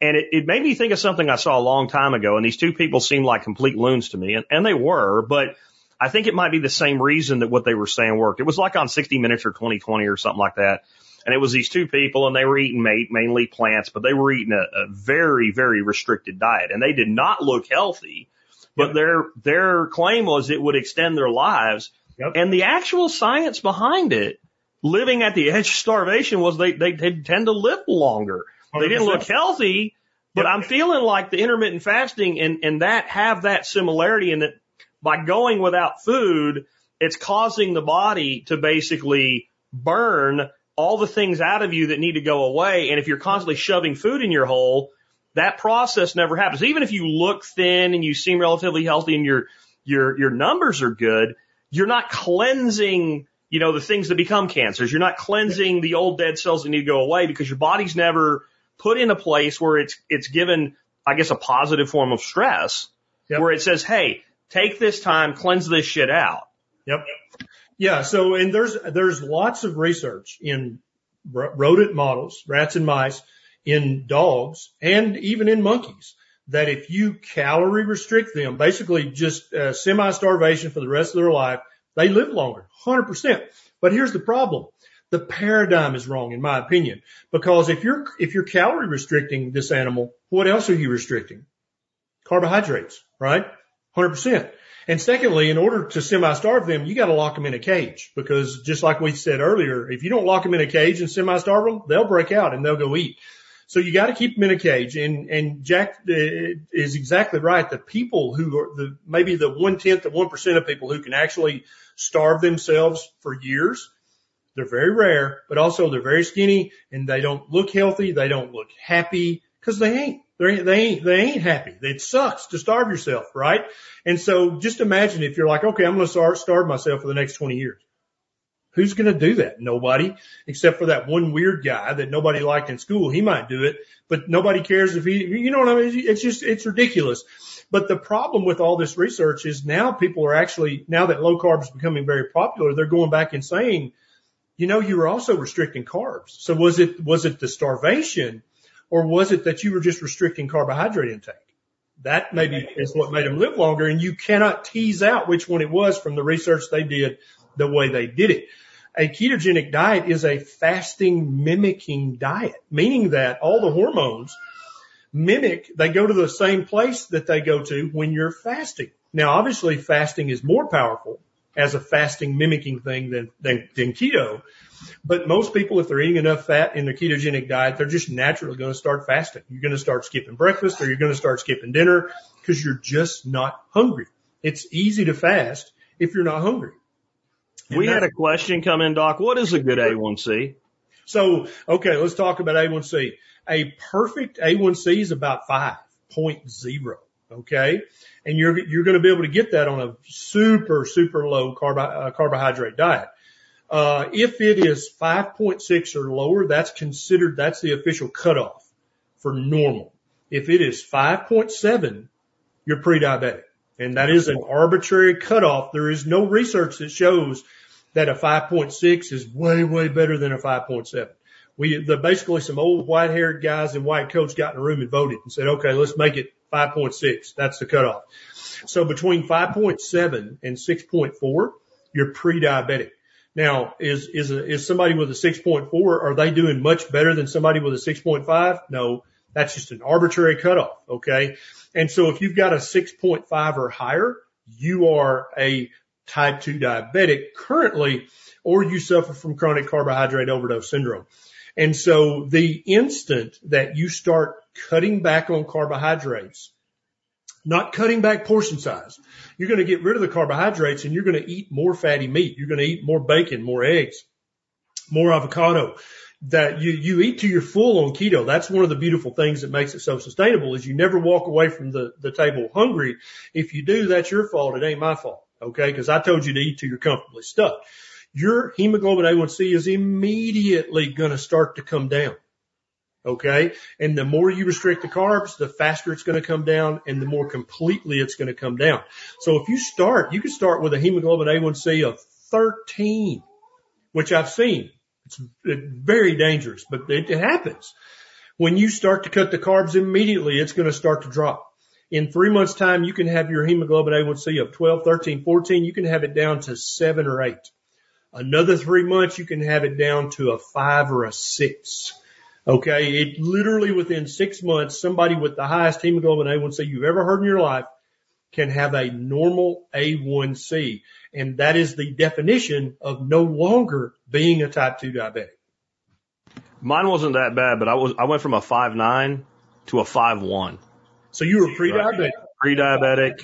Speaker 2: And it, it made me think of something I saw a long time ago. And these two people seemed like complete loons to me, and, and they were. But I think it might be the same reason that what they were saying worked. It was like on 60 Minutes or 2020 or something like that. And it was these two people and they were eating mainly plants, but they were eating a, a very, very restricted diet and they did not look healthy. But yep. their, their claim was it would extend their lives. Yep. And the actual science behind it, living at the edge of starvation was they, they, they tend to live longer. 100%. They didn't look healthy, but. I'm feeling like the intermittent fasting and, and that have that similarity in that by going without food, it's causing the body to basically burn all the things out of you that need to go away. And if you're constantly shoving food in your hole, that process never happens. Even if you look thin and you seem relatively healthy and your, your, your numbers are good, you're not cleansing, you know, the things that become cancers. You're not cleansing the old dead cells that need to go away because your body's never put in a place where it's, it's given, I guess, a positive form of stress yep. where it says, Hey, take this time, cleanse this shit out.
Speaker 3: Yep. Yeah. So, and there's, there's lots of research in rodent models, rats and mice, in dogs, and even in monkeys that if you calorie restrict them, basically just uh, semi starvation for the rest of their life, they live longer, 100%. But here's the problem. The paradigm is wrong in my opinion, because if you're, if you're calorie restricting this animal, what else are you restricting? Carbohydrates, right? 100%. And secondly, in order to semi-starve them, you got to lock them in a cage because just like we said earlier, if you don't lock them in a cage and semi-starve them, they'll break out and they'll go eat. So you got to keep them in a cage. And, and Jack uh, is exactly right. The people who are the, maybe the one tenth of one percent of people who can actually starve themselves for years, they're very rare, but also they're very skinny and they don't look healthy. They don't look happy because they ain't. They're, they ain't, they ain't happy. It sucks to starve yourself, right? And so just imagine if you're like, okay, I'm going to start, starve myself for the next 20 years. Who's going to do that? Nobody, except for that one weird guy that nobody liked in school. He might do it, but nobody cares if he, you know what I mean? It's just, it's ridiculous. But the problem with all this research is now people are actually, now that low carb is becoming very popular, they're going back and saying, you know, you were also restricting carbs. So was it, was it the starvation or was it that you were just restricting carbohydrate intake? That maybe is what made them live longer. And you cannot tease out which one it was from the research they did the way they did it. A ketogenic diet is a fasting mimicking diet, meaning that all the hormones mimic, they go to the same place that they go to when you're fasting. Now, obviously fasting is more powerful as a fasting mimicking thing than, than, than keto. But most people, if they're eating enough fat in their ketogenic diet, they're just naturally going to start fasting. You're going to start skipping breakfast or you're going to start skipping dinner because you're just not hungry. It's easy to fast if you're not hungry.
Speaker 2: And we had a question come in, Doc. What is a good A1C?
Speaker 3: So, okay, let's talk about A1C. A perfect A1C is about 5.0. Okay. And you're, you're going to be able to get that on a super, super low uh, carbohydrate diet. Uh, if it is 5.6 or lower, that's considered, that's the official cutoff for normal. If it is 5.7, you're pre-diabetic. And that is an arbitrary cutoff. There is no research that shows that a 5.6 is way, way better than a 5.7. We, the, basically some old white haired guys in white coats got in a room and voted and said, okay, let's make it 5.6. That's the cutoff. So between 5.7 and 6.4, you're pre-diabetic. Now, is, is, a, is somebody with a 6.4, are they doing much better than somebody with a 6.5? No, that's just an arbitrary cutoff. Okay. And so if you've got a 6.5 or higher, you are a type 2 diabetic currently, or you suffer from chronic carbohydrate overdose syndrome. And so the instant that you start cutting back on carbohydrates, not cutting back portion size. You're going to get rid of the carbohydrates and you're going to eat more fatty meat. You're going to eat more bacon, more eggs, more avocado that you, you eat to your full on keto. That's one of the beautiful things that makes it so sustainable is you never walk away from the, the table hungry. If you do, that's your fault. It ain't my fault. Okay. Cause I told you to eat till you're comfortably stuffed. Your hemoglobin A1C is immediately going to start to come down. Okay. And the more you restrict the carbs, the faster it's going to come down and the more completely it's going to come down. So if you start, you can start with a hemoglobin A1C of 13, which I've seen. It's very dangerous, but it, happens. When you start to cut the carbs immediately, it's going to start to drop. In three months time, you can have your hemoglobin A1C of 12, 13, 14. You can have it down to seven or eight. Another three months, you can have it down to a five or a six. Okay. It literally within six months, somebody with the highest hemoglobin A1C you've ever heard in your life can have a normal A1C. And that is the definition of no longer being a type 2 diabetic.
Speaker 2: Mine wasn't that bad, but I was I went from a five nine to a five one.
Speaker 3: So you were pre-diabetic.
Speaker 2: Pre-diabetic.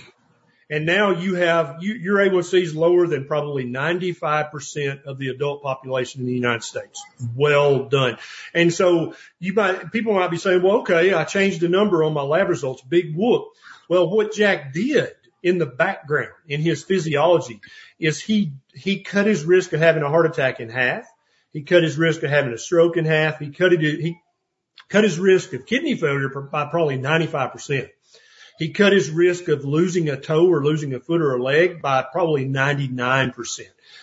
Speaker 3: And now you have, you, your A1C is lower than probably 95% of the adult population in the United States. Well done. And so you might, people might be saying, well, okay, I changed the number on my lab results. Big whoop. Well, what Jack did in the background in his physiology is he, he cut his risk of having a heart attack in half. He cut his risk of having a stroke in half. He cut it, he cut his risk of kidney failure by probably 95%. He cut his risk of losing a toe or losing a foot or a leg by probably 99%.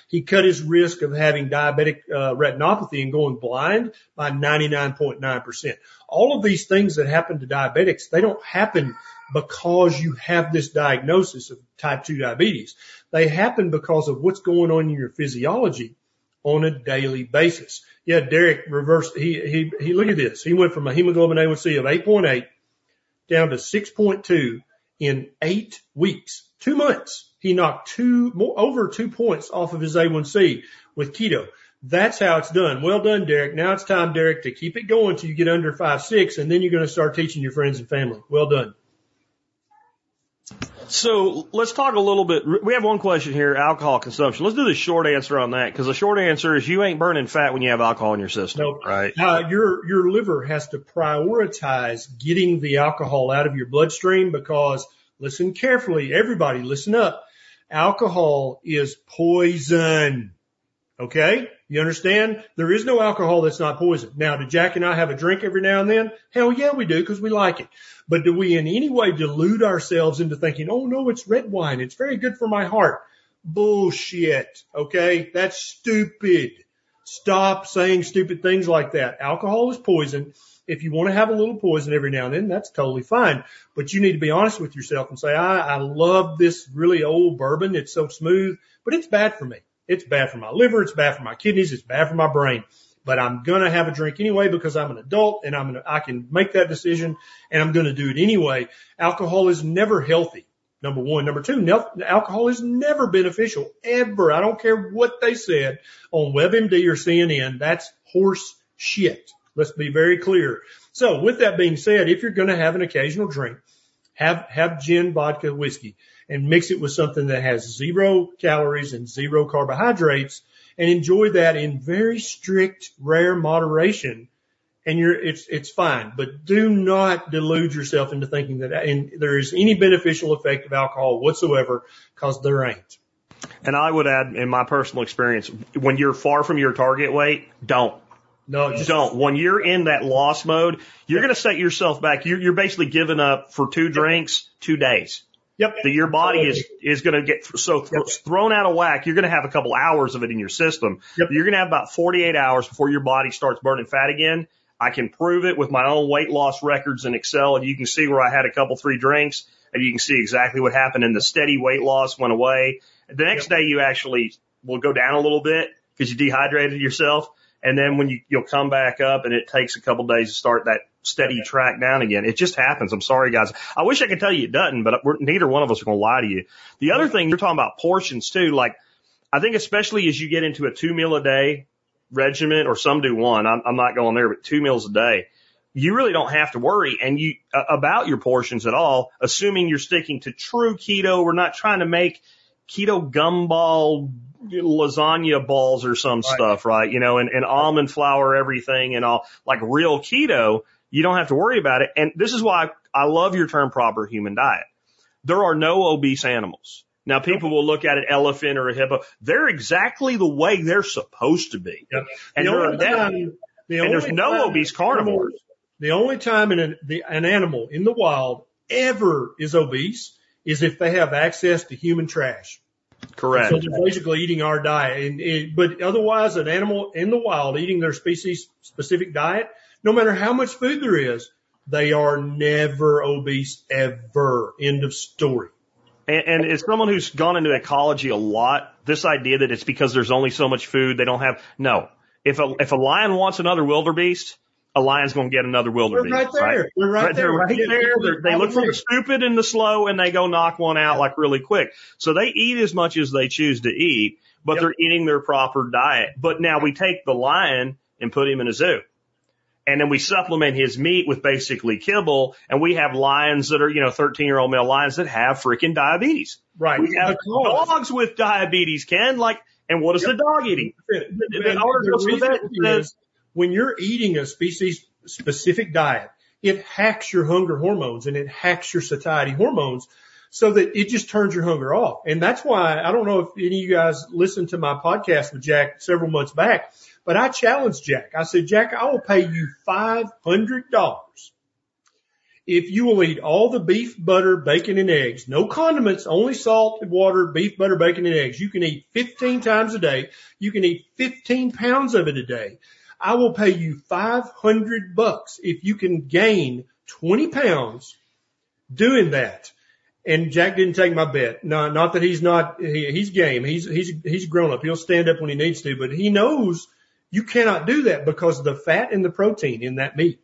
Speaker 3: He cut his risk of having diabetic uh, retinopathy and going blind by 99.9%. All of these things that happen to diabetics, they don't happen because you have this diagnosis of type 2 diabetes. They happen because of what's going on in your physiology on a daily basis. Yeah, Derek reversed, he, he, he, look at this. He went from a hemoglobin A1C of 8.8 down to 6.2 in eight weeks, two months. He knocked two more over two points off of his A1C with keto. That's how it's done. Well done, Derek. Now it's time, Derek, to keep it going till you get under five, six, and then you're going to start teaching your friends and family. Well done.
Speaker 2: So let's talk a little bit. We have one question here, alcohol consumption. Let's do the short answer on that because the short answer is you ain't burning fat when you have alcohol in your system,
Speaker 3: nope.
Speaker 2: right?
Speaker 3: Uh, your, your liver has to prioritize getting the alcohol out of your bloodstream because listen carefully. Everybody listen up. Alcohol is poison. Okay? You understand? There is no alcohol that's not poison. Now, do Jack and I have a drink every now and then? Hell yeah, we do because we like it. But do we in any way delude ourselves into thinking, oh no, it's red wine. It's very good for my heart. Bullshit. Okay? That's stupid. Stop saying stupid things like that. Alcohol is poison. If you want to have a little poison every now and then, that's totally fine. But you need to be honest with yourself and say, I, I love this really old bourbon. It's so smooth, but it's bad for me. It's bad for my liver. It's bad for my kidneys. It's bad for my brain. But I'm going to have a drink anyway because I'm an adult and I'm going to, I can make that decision and I'm going to do it anyway. Alcohol is never healthy. Number one. Number two, alcohol is never beneficial ever. I don't care what they said on WebMD or CNN. That's horse shit. Let's be very clear. So with that being said, if you're going to have an occasional drink, have, have gin, vodka, whiskey and mix it with something that has zero calories and zero carbohydrates and enjoy that in very strict, rare moderation. And you're, it's, it's fine, but do not delude yourself into thinking that and there is any beneficial effect of alcohol whatsoever because there ain't.
Speaker 2: And I would add, in my personal experience, when you're far from your target weight, don't.
Speaker 3: No, just
Speaker 2: don't. When you're in that loss mode, you're going to set yourself back. You're, you're basically giving up for two drinks, two days.
Speaker 3: Yep.
Speaker 2: That your body is, is going to get so th- yep. thrown out of whack. You're going to have a couple hours of it in your system.
Speaker 3: Yep.
Speaker 2: You're going to have about 48 hours before your body starts burning fat again. I can prove it with my own weight loss records in Excel and you can see where I had a couple, three drinks and you can see exactly what happened and the steady weight loss went away. The next yep. day you actually will go down a little bit because you dehydrated yourself. And then when you, you'll come back up and it takes a couple days to start that steady track down again. It just happens. I'm sorry, guys. I wish I could tell you it doesn't, but we're, neither one of us are going to lie to you. The other thing you're talking about portions too, like I think especially as you get into a two meal a day regimen or some do one, I'm, I'm not going there, but two meals a day, you really don't have to worry and you uh, about your portions at all, assuming you're sticking to true keto. We're not trying to make keto gumball lasagna balls or some right. stuff, right? You know, and, and almond flour, everything and all like real keto you don't have to worry about it. And this is why I love your term proper human diet. There are no obese animals. Now people will look at an elephant or a hippo. They're exactly the way they're supposed to be.
Speaker 3: Yep.
Speaker 2: And,
Speaker 3: the
Speaker 2: time, the and there's no obese carnivores.
Speaker 3: The only time an, the, an animal in the wild ever is obese is if they have access to human trash.
Speaker 2: Correct.
Speaker 3: So they're basically eating our diet. And it, but otherwise, an animal in the wild eating their species specific diet, no matter how much food there is, they are never obese ever. End of story.
Speaker 2: And, and as someone who's gone into ecology a lot, this idea that it's because there's only so much food they don't have, no. If a, if a lion wants another wildebeest, a lion's going to get another wildebeest.
Speaker 3: They're right there.
Speaker 2: Right?
Speaker 3: They're right,
Speaker 2: They're
Speaker 3: there.
Speaker 2: right there. They're, they look for the stupid and the slow and they go knock one out like really quick. So they eat as much as they choose to eat, but
Speaker 3: Yep.
Speaker 2: they're eating their proper diet. But now we take the lion and put him in a zoo. And then we supplement his meat with basically kibble and we have lions that are, you know, 13 year old male lions that have freaking diabetes.
Speaker 3: Right.
Speaker 2: We have dogs with diabetes, Ken. Like, and what is the dog eating?
Speaker 3: The,
Speaker 2: the owner goes to the and says-
Speaker 3: when you're eating a species specific diet, it hacks your hunger hormones and it hacks your satiety hormones so that it just turns your hunger off. And that's why I don't know if any of you guys listened to my podcast with Jack several months back, but I challenged Jack. I said, Jack, I will pay you $500 if you will eat all the beef, butter, bacon, and eggs, no condiments, only salt and water, beef, butter, bacon, and eggs. You can eat 15 times a day. You can eat 15 pounds of it a day. I will pay you 500 bucks if you can gain 20 pounds doing that. And Jack didn't take my bet. No, not that he's not, he, he's game. He's, he's, he's grown up. He'll stand up when he needs to, but he knows you cannot do that because the fat and the protein in that meat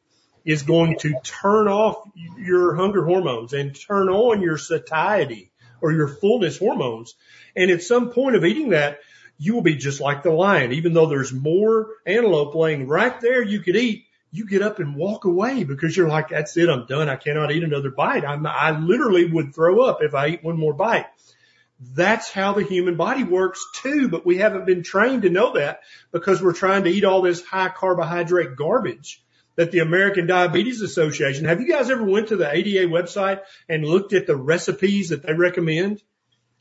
Speaker 3: is going to turn off your hunger hormones and turn on your satiety or your fullness hormones. And at some point of eating that, you will be just like the lion. Even though there's more antelope laying right there you could eat, you get up and walk away because you're like, that's it. I'm done. I cannot eat another bite. I'm, I literally would throw up if I eat one more bite. That's how the human body works too, but we haven't been trained to know that because we're trying to eat all this high carbohydrate garbage that the American Diabetes Association, have you guys ever went to the ADA website and looked at the recipes that they recommend?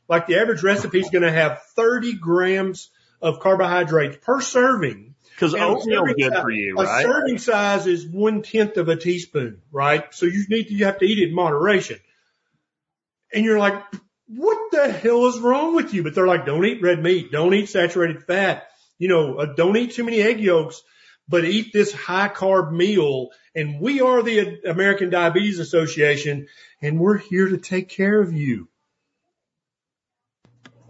Speaker 3: Like the average recipe is going to have 30 grams of carbohydrates per serving.
Speaker 2: Because oatmeal's good
Speaker 3: size-
Speaker 2: for you, right?
Speaker 3: A serving size is one tenth of a teaspoon, right? So you need to, you have to eat it in moderation. And you're like, what the hell is wrong with you? But they're like, don't eat red meat. Don't eat saturated fat. You know, uh, don't eat too many egg yolks, but eat this high carb meal. And we are the American Diabetes Association and we're here to take care of you.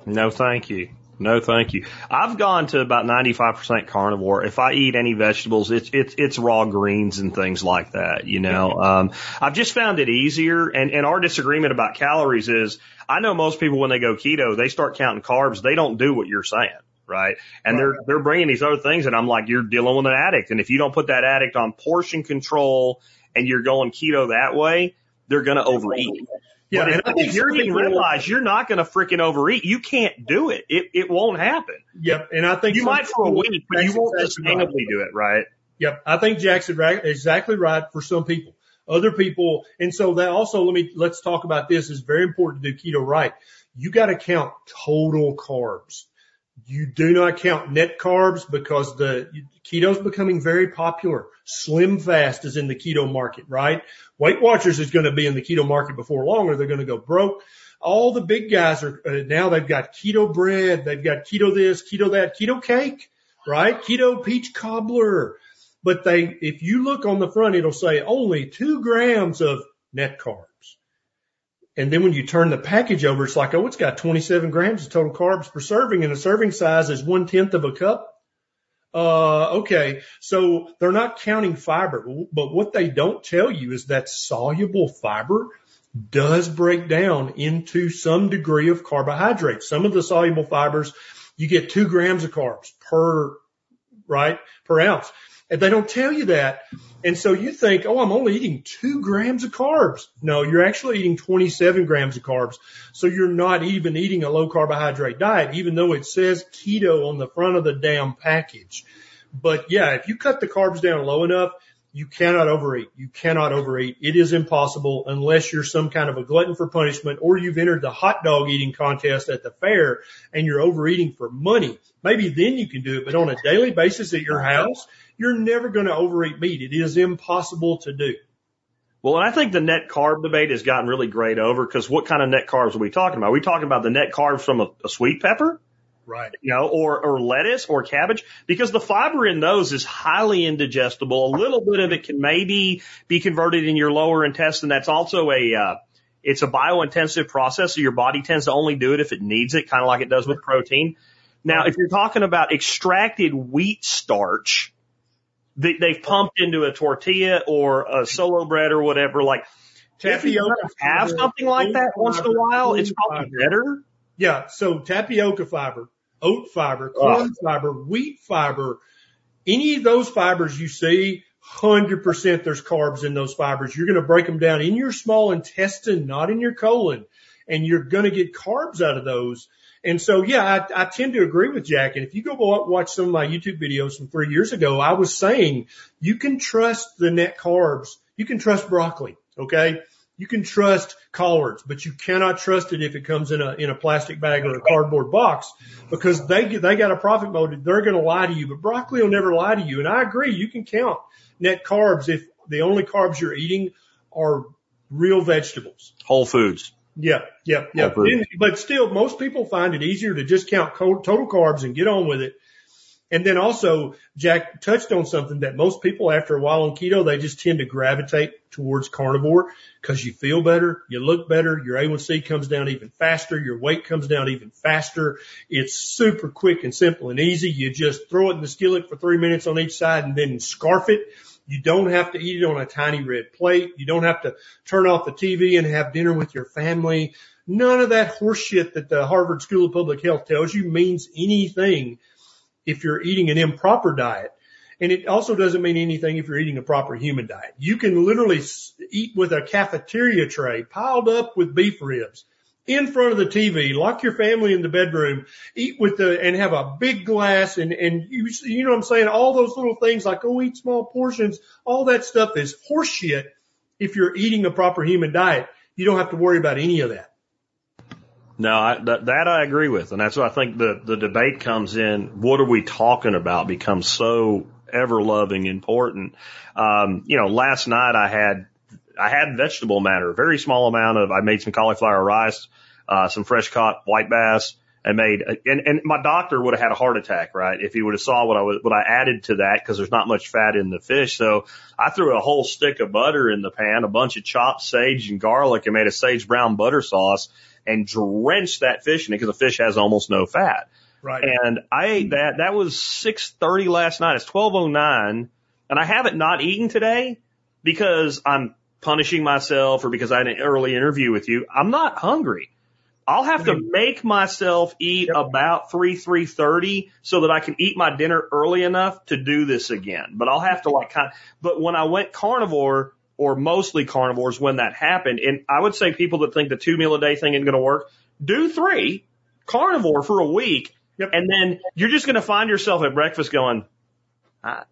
Speaker 2: No, thank you. No, thank you. I've gone to about 95% carnivore. If I eat any vegetables, it's, it's, it's raw greens and things like that, you know. Um, I've just found it easier and, and our disagreement about calories is I know most people when they go keto, they start counting carbs. They don't do what you're saying. Right. And they're, they're bringing these other things and I'm like, you're dealing with an addict. And if you don't put that addict on portion control and you're going keto that way, they're going to overeat.
Speaker 3: Yeah.
Speaker 2: but
Speaker 3: and I think
Speaker 2: you're eating
Speaker 3: people-
Speaker 2: you're not going to freaking overeat. You can't do it. It it won't happen.
Speaker 3: Yep. And I think
Speaker 2: You might for a week, but you won't sustainably do it, right?
Speaker 3: Yep. I think Jackson exactly right for some people. Other people, and so that also let me, let's talk about this. It's very important to do keto right. You got to count total carbs. You do not count net carbs because the keto is becoming very popular. SlimFast is in the keto market, right? Weight Watchers is going to be in the keto market before long or they're going to go broke. All the big guys are uh, now they've got keto bread. They've got keto this, keto that, keto cake, right? Keto peach cobbler. But they, if you look on the front, it'll say only two grams of net carbs. And then when you turn the package over, it's like, oh, it's got 27 grams of total carbs per serving and the serving size is one tenth of a cup. Uh, okay. So they're not counting fiber, but what they don't tell you is that soluble fiber does break down into some degree of carbohydrate. Some of the soluble fibers, you get two grams of carbs per, right, per ounce. And they don't tell you that. And so you think, oh, I'm only eating two grams of carbs. No, you're actually eating 27 grams of carbs. So you're not even eating a low carbohydrate diet, even though it says keto on the front of the damn package. But yeah, if you cut the carbs down low enough, you cannot overeat. You cannot overeat. It is impossible unless you're some kind of a glutton for punishment or you've entered the hot dog eating contest at the fair and you're overeating for money. Maybe then you can do it, but on a daily basis at your house, you're never going to overeat meat. It is impossible to do.
Speaker 2: Well, and I think the net carb debate has gotten really great over because what kind of net carbs are we talking about? Are we talking about the net carbs from a, a sweet pepper?
Speaker 3: Right.
Speaker 2: you know, or, or lettuce or cabbage because the fiber in those is highly indigestible. A little bit of it can maybe be converted in your lower intestine. That's also a, uh, it's a biointensive process. So your body tends to only do it if it needs it, kind of like it does with protein. Now, if you're talking about extracted wheat starch, they, they've pumped into a tortilla or a Sola bread or whatever, like
Speaker 3: Tapioca.
Speaker 2: have something like that once in a while, it's probably better.
Speaker 3: Yeah. So tapioca fiber, oat fiber, corn fiber, wheat fiber, any of those fibers you see, 100% there's carbs in those fibers. You're going to break them down in your small intestine, not in your colon, and you're going to get carbs out of those. And so, yeah, I, I tend to agree with Jack. And if you go watch some of my YouTube videos from three years ago, I was saying you can trust the net carbs. You can trust broccoli. Okay. You can trust collards, but you cannot trust it if it comes in a, in a plastic bag or a cardboard box because they, they got a profit motive. They're going to lie to you, but broccoli will never lie to you. And I agree. You can count net carbs if the only carbs you're eating are real vegetables.
Speaker 2: Whole foods.
Speaker 3: Yeah, yeah, yeah. And- But still, most people find it easier to just count co- total carbs and get on with it. And then also, Jack touched on something that most people after a while on keto, they just tend to gravitate towards carnivore because you feel better, you look better, your A1C comes down even faster, your weight comes down even faster. It's super quick and simple and easy. You just throw it in the skillet for three minutes on each side and then scarf it. You don't have to eat it on a tiny red plate. You don't have to turn off the TV and have dinner with your family. None of that horseshit that the Harvard School of Public Health tells you means anything if you're eating an improper diet. And it also doesn't mean anything if you're eating a proper human diet. You can literally eat with a cafeteria tray piled up with beef ribs in front of the TV, lock your family in the bedroom, eat with the, and have a big glass and, and you, you know what I'm saying? All those little things like, oh, eat small portions, all that stuff is horseshit. If you're eating a proper human diet, you don't have to worry about any of that.
Speaker 2: No, I, that, that I agree with, and that's what I think the the debate comes in. What are we talking about? Becomes so ever loving important. Um, you know, last night I had I had vegetable matter, a very small amount of. I made some cauliflower rice, uh, some fresh caught white bass, and made and and my doctor would have had a heart attack, right? If he would have saw what I was what I added to that because there's not much fat in the fish. So I threw a whole stick of butter in the pan, a bunch of chopped sage and garlic, and made a sage brown butter sauce and drenched that fish in it because the fish has almost no fat.
Speaker 3: Right.
Speaker 2: And I ate that. That was 6:30 last night. It's 12:09, and I haven't not eaten today because I'm punishing myself or because I had an early interview with you. I'm not hungry. I'll have to make myself eat
Speaker 3: Yep.
Speaker 2: about three three thirty so that I can eat my dinner early enough to do this again. But I'll have to like kind. But when I went carnivore or mostly carnivores, when that happened, and I would say people that think the two meal a day thing isn't going to work, do three carnivore for a week,
Speaker 3: Yep.
Speaker 2: and then you're just going to find yourself at breakfast going, I,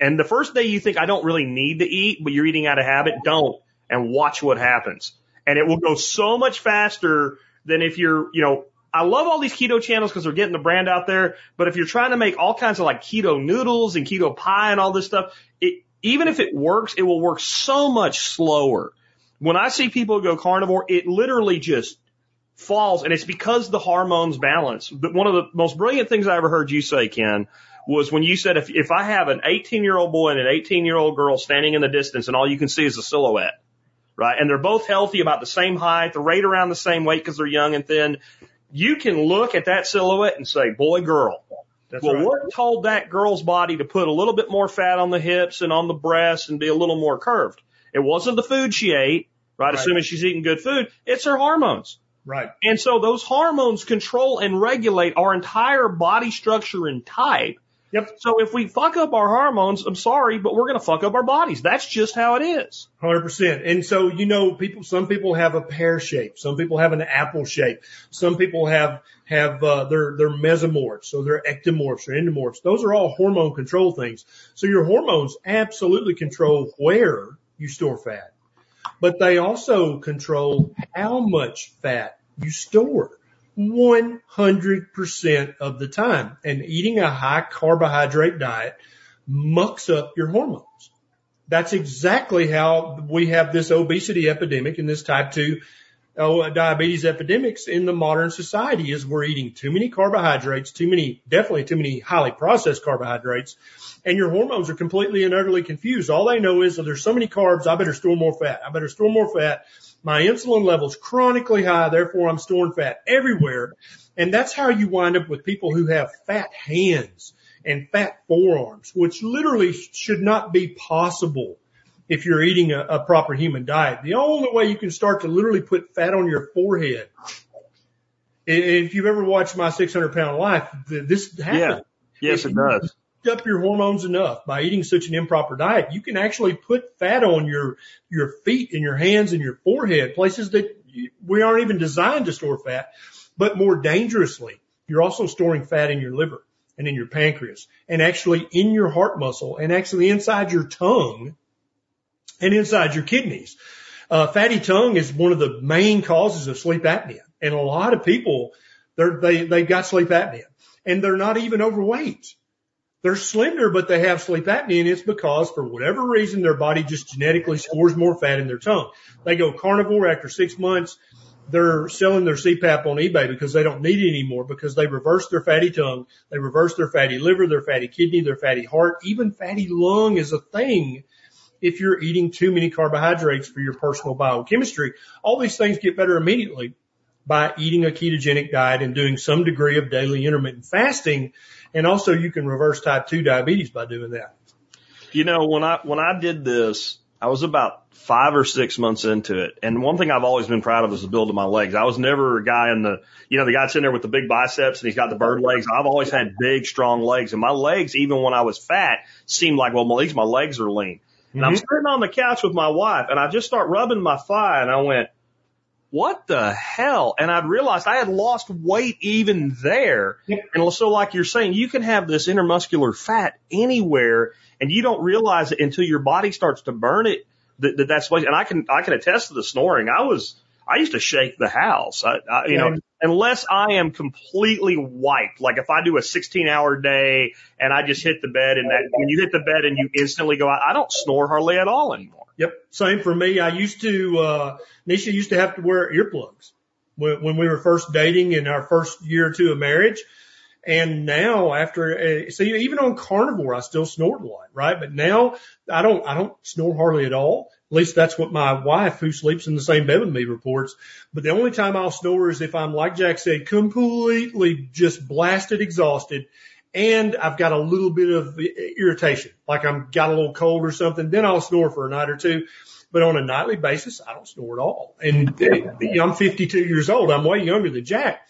Speaker 2: and the first day you think I don't really need to eat, but you're eating out of habit, don't, and watch what happens. And it will go so much faster than if you're, you know, I love all these keto channels because they're getting the brand out there. But if you're trying to make all kinds of like keto noodles and keto pie and all this stuff, it, even if it works, it will work so much slower. When I see people go carnivore, it literally just falls and it's because the hormones balance. But one of the most brilliant things I ever heard you say, Ken, was when you said if, if I have an 18 year old boy and an 18 year old girl standing in the distance and all you can see is a silhouette, right? And they're both healthy, about the same height, they're right around the same weight because they're young and thin. You can look at that silhouette and say, boy, girl.
Speaker 3: That's
Speaker 2: well,
Speaker 3: right.
Speaker 2: what told that girl's body to put a little bit more fat on the hips and on the breasts and be a little more curved? It wasn't the food she ate, right?
Speaker 3: Right.
Speaker 2: Assuming she's eating good food. It's her hormones.
Speaker 3: Right.
Speaker 2: And so those hormones control and regulate our entire body structure and type.
Speaker 3: Yep.
Speaker 2: So if we fuck up our hormones, I'm sorry, but we're going to fuck up our bodies. That's just how it is.
Speaker 3: Hundred percent. And so, you know, people, some people have a pear shape. Some people have an apple shape. Some people have, have, uh, they're, they're mesomorphs. So they're ectomorphs or endomorphs. Those are all hormone control things. So your hormones absolutely control where you store fat, but they also control how much fat you store. 100% of the time. And eating a high carbohydrate diet mucks up your hormones. That's exactly how we have this obesity epidemic and this type 2 oh, diabetes epidemics in the modern society is we're eating too many carbohydrates, too many, definitely too many highly processed carbohydrates, and your hormones are completely and utterly confused. All they know is, oh, there's so many carbs, I better store more fat. I better store more fat. My insulin level's chronically high, therefore I'm storing fat everywhere. And that's how you wind up with people who have fat hands and fat forearms, which literally should not be possible if you're eating a, a proper human diet. The only way you can start to literally put fat on your forehead, if you've ever watched my 600 pound life, this happens.
Speaker 2: Yeah. Yes, it does.
Speaker 3: Up your hormones enough by eating such an improper diet, you can actually put fat on your your feet and your hands and your forehead, places that we aren't even designed to store fat. But more dangerously, you're also storing fat in your liver and in your pancreas and actually in your heart muscle and actually inside your tongue and inside your kidneys. Uh, fatty tongue is one of the main causes of sleep apnea. And a lot of people, they're, they, they've got sleep apnea and they're not even overweight. They're slender, but they have sleep apnea and it's because for whatever reason, their body just genetically stores more fat in their tongue. They go carnivore after six months they're selling their CPAP on eBay because they don't need it anymore because they reversed their fatty tongue, they reversed their fatty liver, their fatty kidney, their fatty heart, even fatty lung is a thing if you're eating too many carbohydrates for your personal biochemistry. All these things get better immediately by eating a ketogenic diet and doing some degree of daily intermittent fasting. And also you can reverse type 2 diabetes by doing that.
Speaker 2: You know, when I, when I did this, I was about five or six months into it. And one thing I've always been proud of is the build of my legs. I was never a guy in the, you know, the guy sitting there with the big biceps and he's got the bird legs. I've always had big, strong legs and my legs, even when I was fat, seemed like, well, at least my legs are lean. And mm-hmm. I'm sitting on the couch with my wife and I just start rubbing my thigh and I went, what the hell? And I'd realized I had lost weight even there. Yeah. And so like you're saying, you can have this intermuscular fat anywhere and you don't realize it until your body starts to burn it that, that that's and I can I can attest to the snoring. I was I used to shake the house. I, I you yeah. know unless I am completely wiped. Like if I do a 16 hour day and I just hit the bed and that when you hit the bed and you instantly go out, I don't snore hardly at all anymore.
Speaker 3: Yep, same for me. I used to uh Neisha used to have to wear earplugs when when we were first dating in our first year or two of marriage. And now after, uh, see, even on carnivore, I still snored a lot, right? But now I don't, I don't snore hardly at all. At least that's what my wife who sleeps in the same bed with me reports. But the only time I'll snore is if I'm, like Jack said, completely just blasted, exhausted. And I've got a little bit of irritation, like I'm got a little cold or something. Then I'll snore for a night or two. But on a nightly basis, I don't snore at all. And uh, I'm 52 years old. I'm way younger than Jack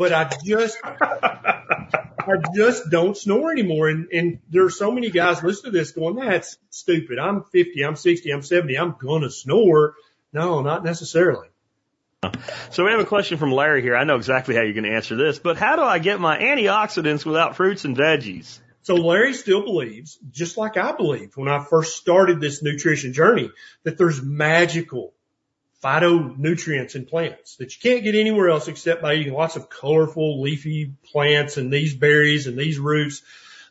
Speaker 3: but I just, I just don't snore anymore. And, and there are so many guys listen to this going, that's stupid. I'm 50, I'm 60, I'm 70, I'm going to snore. No, not necessarily. <laughs>
Speaker 2: So we have a question from Larry here. I know exactly how you're going to answer this, but how do I get my antioxidants without fruits and veggies?
Speaker 3: So Larry still believes, just like I believed when I first started this nutrition journey, that there's magical phytonutrients in plants that you can't get anywhere else except by eating lots of colorful leafy plants and these berries and these roots.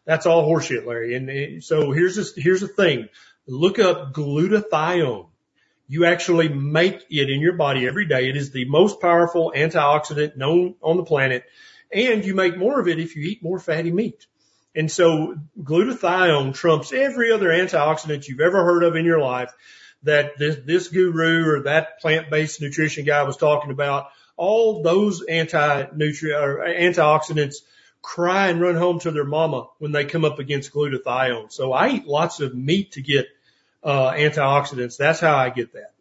Speaker 3: That's all horseshit, Larry. And so here's this, here's the thing. Look up glutathione. You actually make it in your body every day. It is the most powerful antioxidant known on the planet. And you make more of it if you eat more fatty meat. And so glutathione trumps every other antioxidant you've ever heard of in your life that this, this guru or that plant-based nutrition guy was talking about, all those anti-nutrient or antioxidants cry and run home to their mama when they come up against glutathione. So I eat lots of meat to get uh, antioxidants. That's how I get that.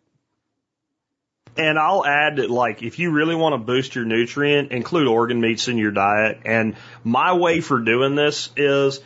Speaker 2: And I'll add that, like, if you really want to boost your nutrient, include organ meats in your diet. And my way for doing this is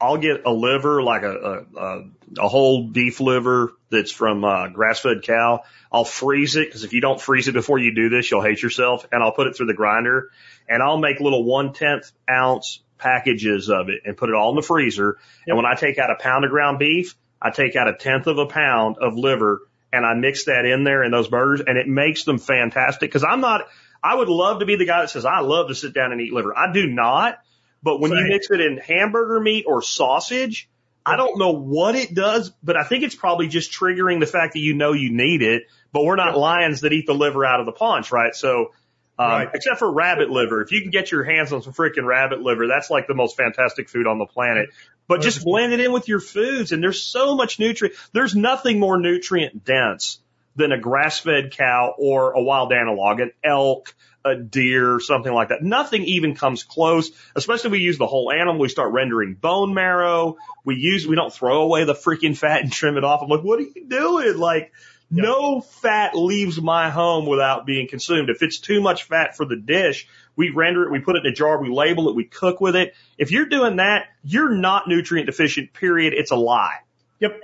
Speaker 2: I'll get a liver, like a, a, a whole beef liver that's from uh, grass-fed cow. I'll freeze it because if you don't freeze it before you do this, you'll hate yourself. And I'll put it through the grinder, and I'll make little one-tenth ounce packages of it and put it all in the freezer. Yep. And when I take out a pound of ground beef, I take out a tenth of a pound of liver and I mix that in there in those burgers, and it makes them fantastic. Because I'm not, I would love to be the guy that says I love to sit down and eat liver. I do not but when Same. you mix it in hamburger meat or sausage, I don't know what it does, but I think it's probably just triggering the fact that you know you need it. But we're not lions that eat the liver out of the paunch, right? So, um,
Speaker 3: Right.
Speaker 2: except for rabbit liver, if you can get your hands on some freaking rabbit liver, that's like the most fantastic food on the planet. But just blend it in with your foods, and there's so much nutrient. There's nothing more nutrient dense than a grass-fed cow or a wild analog, an elk, a deer, something like that. Nothing even comes close. Especially we use the whole animal. We start rendering bone marrow. We use, we don't throw away the freaking fat and trim it off. I'm like, what are you doing? Like, no fat leaves my home without being consumed. If it's too much fat for the dish, we render it, we put it in a jar, we label it, we cook with it. If you're doing that, you're not nutrient deficient, period. It's a lie.
Speaker 3: Yep.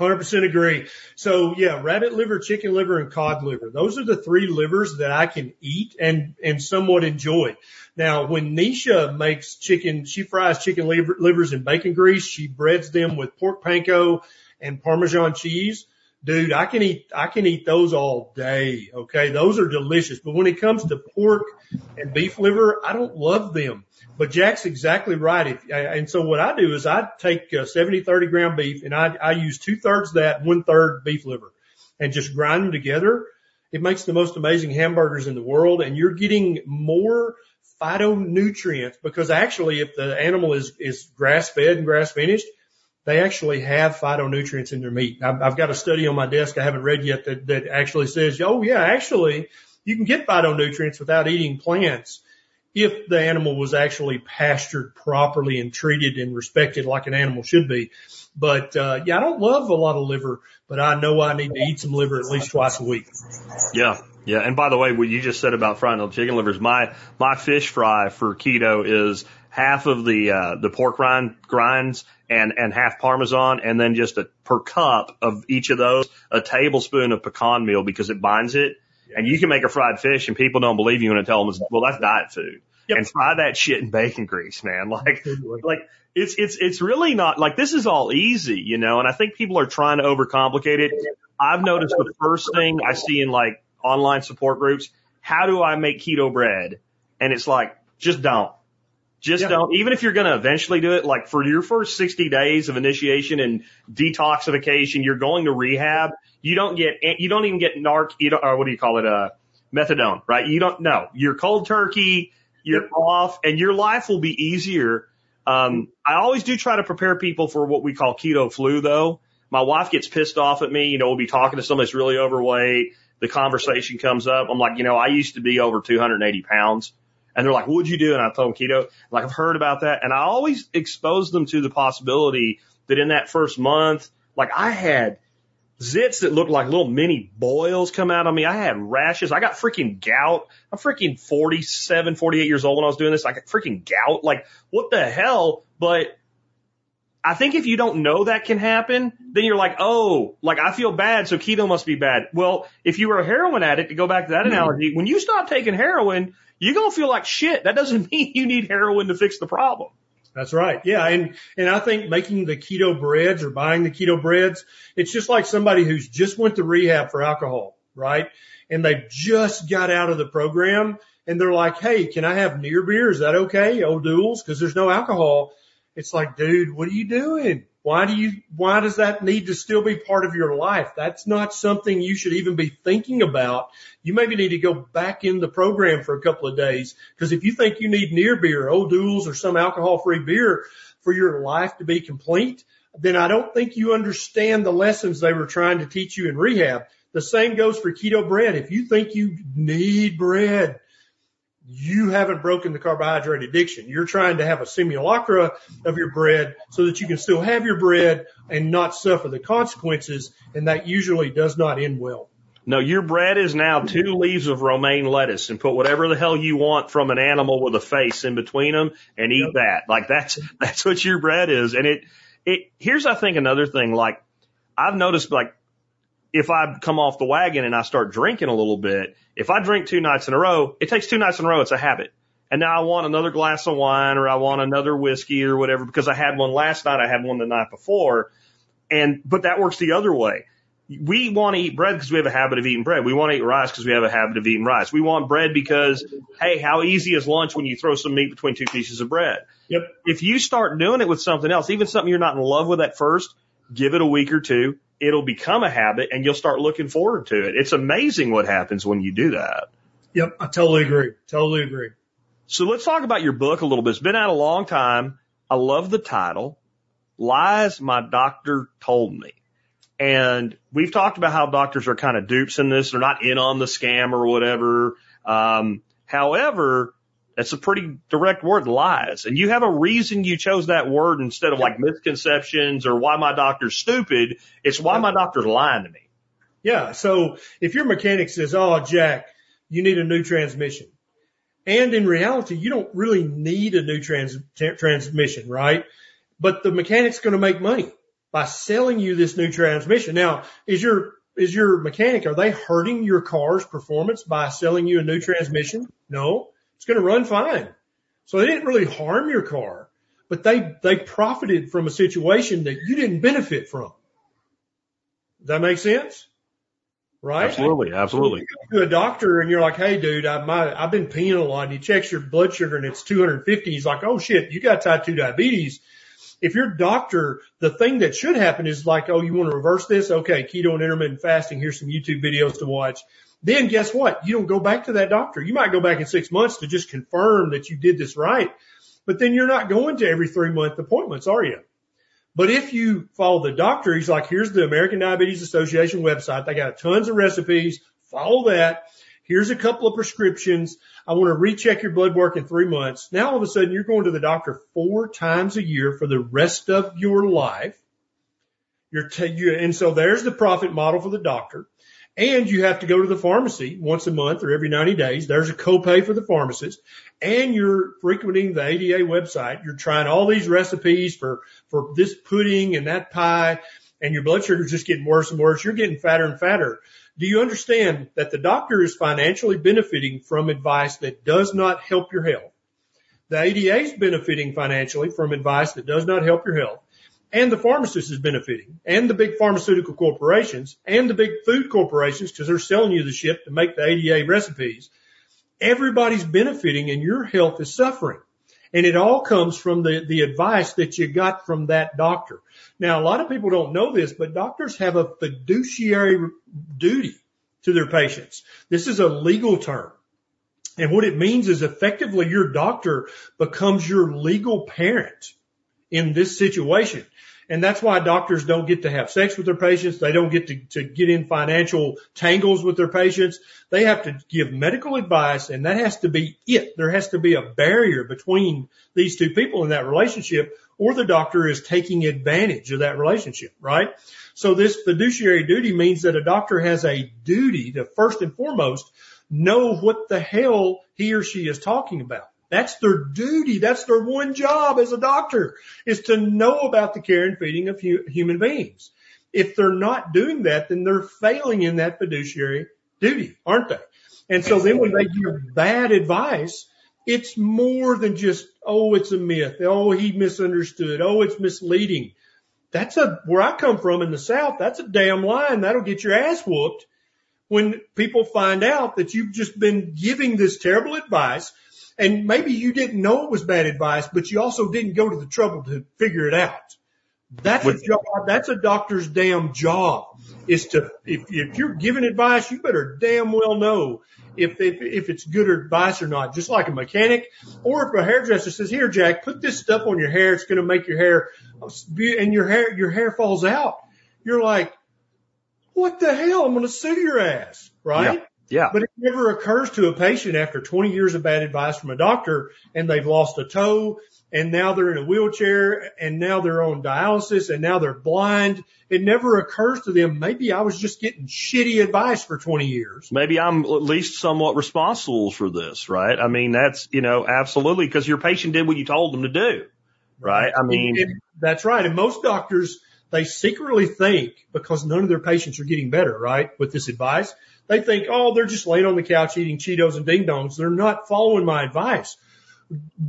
Speaker 3: 100% agree. So yeah, rabbit liver, chicken liver, and cod liver. Those are the three livers that I can eat and, and somewhat enjoy. Now, when Neisha makes chicken, she fries chicken liver, livers in bacon grease. She breads them with pork panko and Parmesan cheese. Dude, I can eat, I can eat those all day. Okay. Those are delicious. But when it comes to pork and beef liver, I don't love them. But Jack's exactly right. If, and so what I do is I take uh, 70, 30 gram beef and I, I use two thirds that, one third beef liver and just grind them together. It makes the most amazing hamburgers in the world and you're getting more phytonutrients because actually if the animal is, is grass fed and grass finished, they actually have phytonutrients in their meat. I've, I've got a study on my desk I haven't read yet that, that actually says, oh yeah, actually you can get phytonutrients without eating plants if the animal was actually pastured properly and treated and respected like an animal should be. But uh, yeah, I don't love a lot of liver, but I know I need to eat some liver at least twice a week.
Speaker 2: Yeah. Yeah. And by the way, what you just said about frying chicken livers, my, my fish fry for keto is half of the, uh, the pork rind grinds and, and half Parmesan and then just a per cup of each of those, a tablespoon of pecan meal because it binds it. And you can make a fried fish and people don't believe you when I tell them, well, that's diet food.
Speaker 3: Yep.
Speaker 2: And fry that shit in bacon grease, man. <laughs> Like, like it's it's it's really not like this is all easy, you know. And I think people are trying to overcomplicate it. I've noticed the first thing I see in like online support groups, how do I make keto bread? And it's like, just don't. Just
Speaker 3: Yeah.
Speaker 2: don't. Even if you're going to eventually do it, like for your first 60 days of initiation and detoxification, you're going to rehab. You don't get, you don't even get narc, you don't, or what do you call it? Uh, methadone, right? You don't know. You're cold turkey. You're off and your life will be easier. Um, I always do try to prepare people for what we call keto flu though. My wife gets pissed off at me. You know, we'll be talking to somebody that's really overweight. The conversation comes up. I'm like, you know, I used to be over 280 pounds. And they're like, what'd you do? And I told them keto. Like, I've heard about that. And I always expose them to the possibility that in that first month, like I had zits that looked like little mini boils come out on me. I had rashes. I got freaking gout. I'm freaking 47, 48 years old when I was doing this. I got freaking gout. Like, what the hell? But I think if you don't know that can happen, then you're like, oh, like I feel bad, so keto must be bad. Well, if you were a heroin addict, to go back to that hmm. analogy, when you stop taking heroin, you're gonna feel like shit. That doesn't <laughs> mean you need heroin to fix the problem.
Speaker 3: That's right. Yeah. And, and I think making the keto breads or buying the keto breads, it's just like somebody who's just went to rehab for alcohol, right? And they've just got out of the program and they're like, Hey, can I have near beer? Is that okay? O'Doul's? Cause there's no alcohol. It's like, dude, what are you doing? Why do you, why does that need to still be part of your life? That's not something you should even be thinking about. You maybe need to go back in the program for a couple of days. Cause if you think you need near beer, O'Doul's or some alcohol free beer for your life to be complete, then I don't think you understand the lessons they were trying to teach you in rehab. The same goes for keto bread. If you think you need bread, you haven't broken the carbohydrate addiction. You're trying to have a simulacra of your bread so that you can still have your bread and not suffer the consequences. And that usually does not end well.
Speaker 2: No, your bread is now two leaves of romaine lettuce and put whatever the hell you want from an animal with a face in between them and eat
Speaker 3: Yep.
Speaker 2: that. Like that's, that's what your bread is. And it, it, here's I think another thing, like I've noticed like if I come off the wagon and I start drinking a little bit, if I drink two nights in a row, it takes two nights in a row. It's a habit. And now I want another glass of wine or I want another whiskey or whatever because I had one last night. I had one the night before. And, but that works the other way we want to eat bread because we have a habit of eating bread. We want to eat rice because we have a habit of eating rice. We want bread because, hey, how easy is lunch when you throw some meat between two pieces of bread?
Speaker 3: Yep.
Speaker 2: If you start doing it with something else, even something you're not in love with at first, give it a week or two. It'll become a habit and you'll start looking forward to it. It's amazing what happens when you do that.
Speaker 3: Yep. I totally agree. Totally agree.
Speaker 2: So let's talk about your book a little bit. It's been out a long time. I love the title. Lies my doctor told me. And we've talked about how doctors are kind of dupes in this. They're not in on the scam or whatever. Um, however, that's a pretty direct word, lies. And you have a reason you chose that word instead of like misconceptions or why my doctor's stupid. It's why my doctor's lying to me.
Speaker 3: Yeah. So if your mechanic says, Oh, Jack, you need a new transmission. And in reality, you don't really need a new trans- transmission, right? But the mechanic's going to make money by selling you this new transmission. Now, is your is your mechanic, are they hurting your car's performance by selling you a new transmission? No, it's going to run fine. So they didn't really harm your car, but they, they profited from a situation that you didn't benefit from. Does that make sense? Right?
Speaker 2: Absolutely. Absolutely.
Speaker 3: You to a doctor and you're like, Hey dude, I, my, I've been peeing a lot and he checks your blood sugar and it's 250. He's like, Oh shit, you got type 2 diabetes if your doctor, the thing that should happen is like, oh, you want to reverse this? Okay, keto and intermittent fasting. Here's some YouTube videos to watch. Then guess what? You don't go back to that doctor. You might go back in six months to just confirm that you did this right. But then you're not going to every three month appointments, are you? But if you follow the doctor, he's like, here's the American Diabetes Association website. They got tons of recipes. Follow that. Here's a couple of prescriptions. I want to recheck your blood work in three months. Now all of a sudden you're going to the doctor four times a year for the rest of your life. You're t- you, and so there's the profit model for the doctor. And you have to go to the pharmacy once a month or every 90 days. There's a copay for the pharmacist and you're frequenting the ADA website. You're trying all these recipes for, for this pudding and that pie and your blood sugar is just getting worse and worse. You're getting fatter and fatter. Do you understand that the doctor is financially benefiting from advice that does not help your health? The ADA is benefiting financially from advice that does not help your health. And the pharmacist is benefiting and the big pharmaceutical corporations and the big food corporations because they're selling you the shit to make the ADA recipes. Everybody's benefiting and your health is suffering. And it all comes from the, the advice that you got from that doctor. Now, a lot of people don't know this, but doctors have a fiduciary duty to their patients. This is a legal term. And what it means is effectively your doctor becomes your legal parent in this situation. And that's why doctors don't get to have sex with their patients. They don't get to, to get in financial tangles with their patients. They have to give medical advice and that has to be it. There has to be a barrier between these two people in that relationship or the doctor is taking advantage of that relationship, right? So this fiduciary duty means that a doctor has a duty to first and foremost know what the hell he or she is talking about. That's their duty. That's their one job as a doctor is to know about the care and feeding of hu- human beings. If they're not doing that, then they're failing in that fiduciary duty, aren't they? And so then when they give bad advice, it's more than just, oh, it's a myth. Oh, he misunderstood. Oh, it's misleading. That's a, where I come from in the South, that's a damn line. That'll get your ass whooped when people find out that you've just been giving this terrible advice and maybe you didn't know it was bad advice, but you also didn't go to the trouble to figure it out. That's a job. That's a doctor's damn job is to, if, if you're giving advice, you better damn well know if, if, if it's good advice or not. Just like a mechanic or if a hairdresser says, here, Jack, put this stuff on your hair. It's going to make your hair and your hair, your hair falls out. You're like, what the hell? I'm going to sue your ass, right?
Speaker 2: Yeah. Yeah.
Speaker 3: But it never occurs to a patient after 20 years of bad advice from a doctor and they've lost a toe and now they're in a wheelchair and now they're on dialysis and now they're blind. It never occurs to them, maybe I was just getting shitty advice for 20 years.
Speaker 2: Maybe I'm at least somewhat responsible for this, right? I mean, that's, you know, absolutely because your patient did what you told them to do, right? I mean,
Speaker 3: and, and that's right. And most doctors, they secretly think because none of their patients are getting better, right? With this advice, they think, oh, they're just laying on the couch eating Cheetos and ding dongs. They're not following my advice.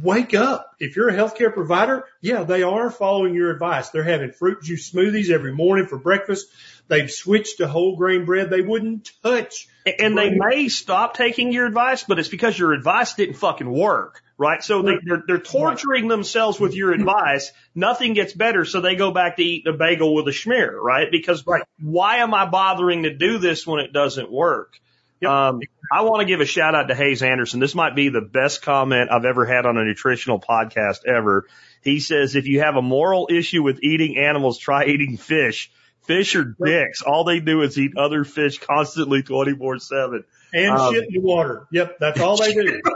Speaker 3: Wake up. If you're a healthcare provider, yeah, they are following your advice. They're having fruit juice smoothies every morning for breakfast. They've switched to whole grain bread. They wouldn't touch.
Speaker 2: And they may stop taking your advice, but it's because your advice didn't fucking work, right? So they, they're, they're torturing themselves with your advice. Nothing gets better. So they go back to eating a bagel with a schmear, right? Because
Speaker 3: Right.
Speaker 2: why am I bothering to do this when it doesn't work?
Speaker 3: Yep.
Speaker 2: Um, I want to give a shout out to Hayes Anderson. This might be the best comment I've ever had on a nutritional podcast ever. He says, if you have a moral issue with eating animals, try eating fish. Fish are dicks. All they do is eat other fish constantly 24 seven.
Speaker 3: And
Speaker 2: Um,
Speaker 3: shit in the water. Yep, that's all they do. <laughs>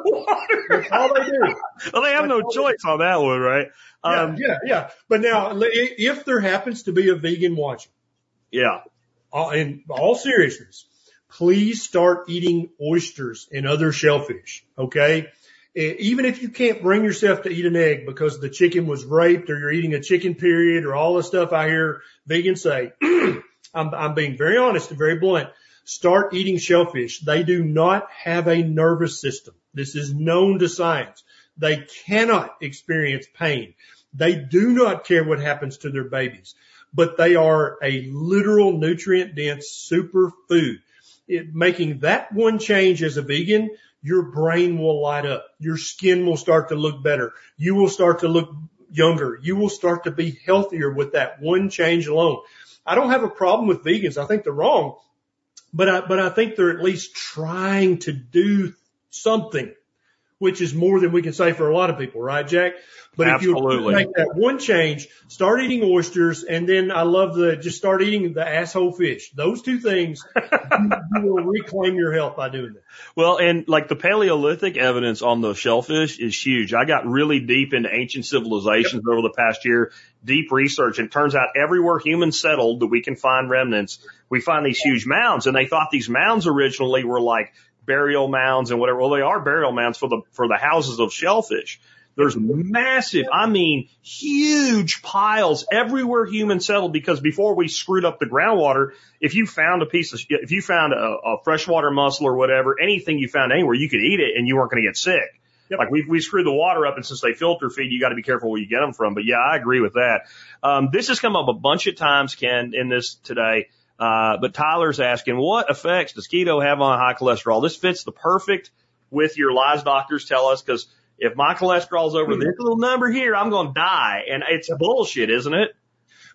Speaker 3: That's all they do.
Speaker 2: Well, they have no choice on that one, right? Um,
Speaker 3: yeah, yeah, yeah. But now, if there happens to be a vegan watching,
Speaker 2: yeah.
Speaker 3: all- in all seriousness, please start eating oysters and other shellfish. Okay. Even if you can't bring yourself to eat an egg because the chicken was raped or you're eating a chicken period or all the stuff I hear vegans say, <clears throat> I'm, I'm being very honest and very blunt. Start eating shellfish. They do not have a nervous system. This is known to science. They cannot experience pain. They do not care what happens to their babies, but they are a literal nutrient dense super food. Making that one change as a vegan, your brain will light up. Your skin will start to look better. You will start to look younger. You will start to be healthier with that one change alone. I don't have a problem with vegans. I think they're wrong, but I, but I think they're at least trying to do something, which is more than we can say for a lot of people, right, Jack? But if you
Speaker 2: Absolutely.
Speaker 3: make that one change, start eating oysters, and then I love the just start eating the asshole fish. Those two things, you, <laughs> you will reclaim your health by doing that.
Speaker 2: Well, and like the Paleolithic evidence on the shellfish is huge. I got really deep into ancient civilizations over the past year, deep research, and it turns out everywhere humans settled that we can find remnants, we find these huge mounds. And they thought these mounds originally were like burial mounds and whatever. Well, they are burial mounds for the, for the houses of shellfish. There's massive, I mean, huge piles everywhere humans settled because before we screwed up the groundwater, if you found a piece of, if you found a, a freshwater mussel or whatever, anything you found anywhere, you could eat it and you weren't going to get sick.
Speaker 3: Yep.
Speaker 2: Like we, we screwed the water up and since they filter feed, you got to be careful where you get them from. But yeah, I agree with that. Um, this has come up a bunch of times, Ken, in this today. Uh, but Tyler's asking, what effects does keto have on high cholesterol? This fits the perfect with your lies doctors tell us because if my cholesterol's over this little number here, I'm going to die. And it's bullshit, isn't it?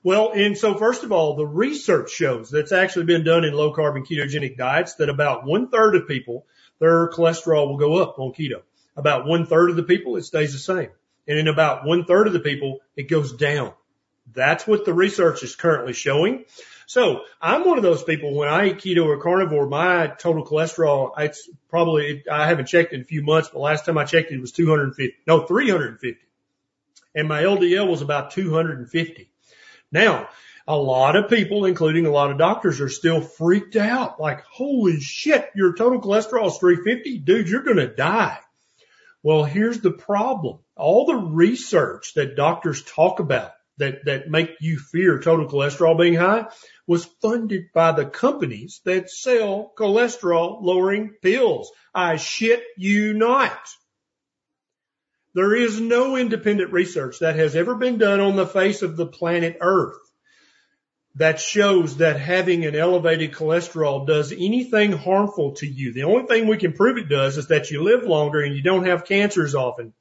Speaker 3: Well, and so first of all, the research shows that's actually been done in low carb and ketogenic diets that about one third of people, their cholesterol will go up on keto. About one third of the people, it stays the same. And in about one third of the people, it goes down. That's what the research is currently showing. So I'm one of those people when I eat keto or carnivore, my total cholesterol, it's probably, I haven't checked in a few months, but last time I checked it was 250, no, 350. And my LDL was about 250. Now, a lot of people, including a lot of doctors, are still freaked out. Like, holy shit, your total cholesterol is 350? Dude, you're going to die. Well, here's the problem. All the research that doctors talk about that, that make you fear total cholesterol being high was funded by the companies that sell cholesterol lowering pills. I shit you not. There is no independent research that has ever been done on the face of the planet Earth that shows that having an elevated cholesterol does anything harmful to you. The only thing we can prove it does is that you live longer and you don't have cancers often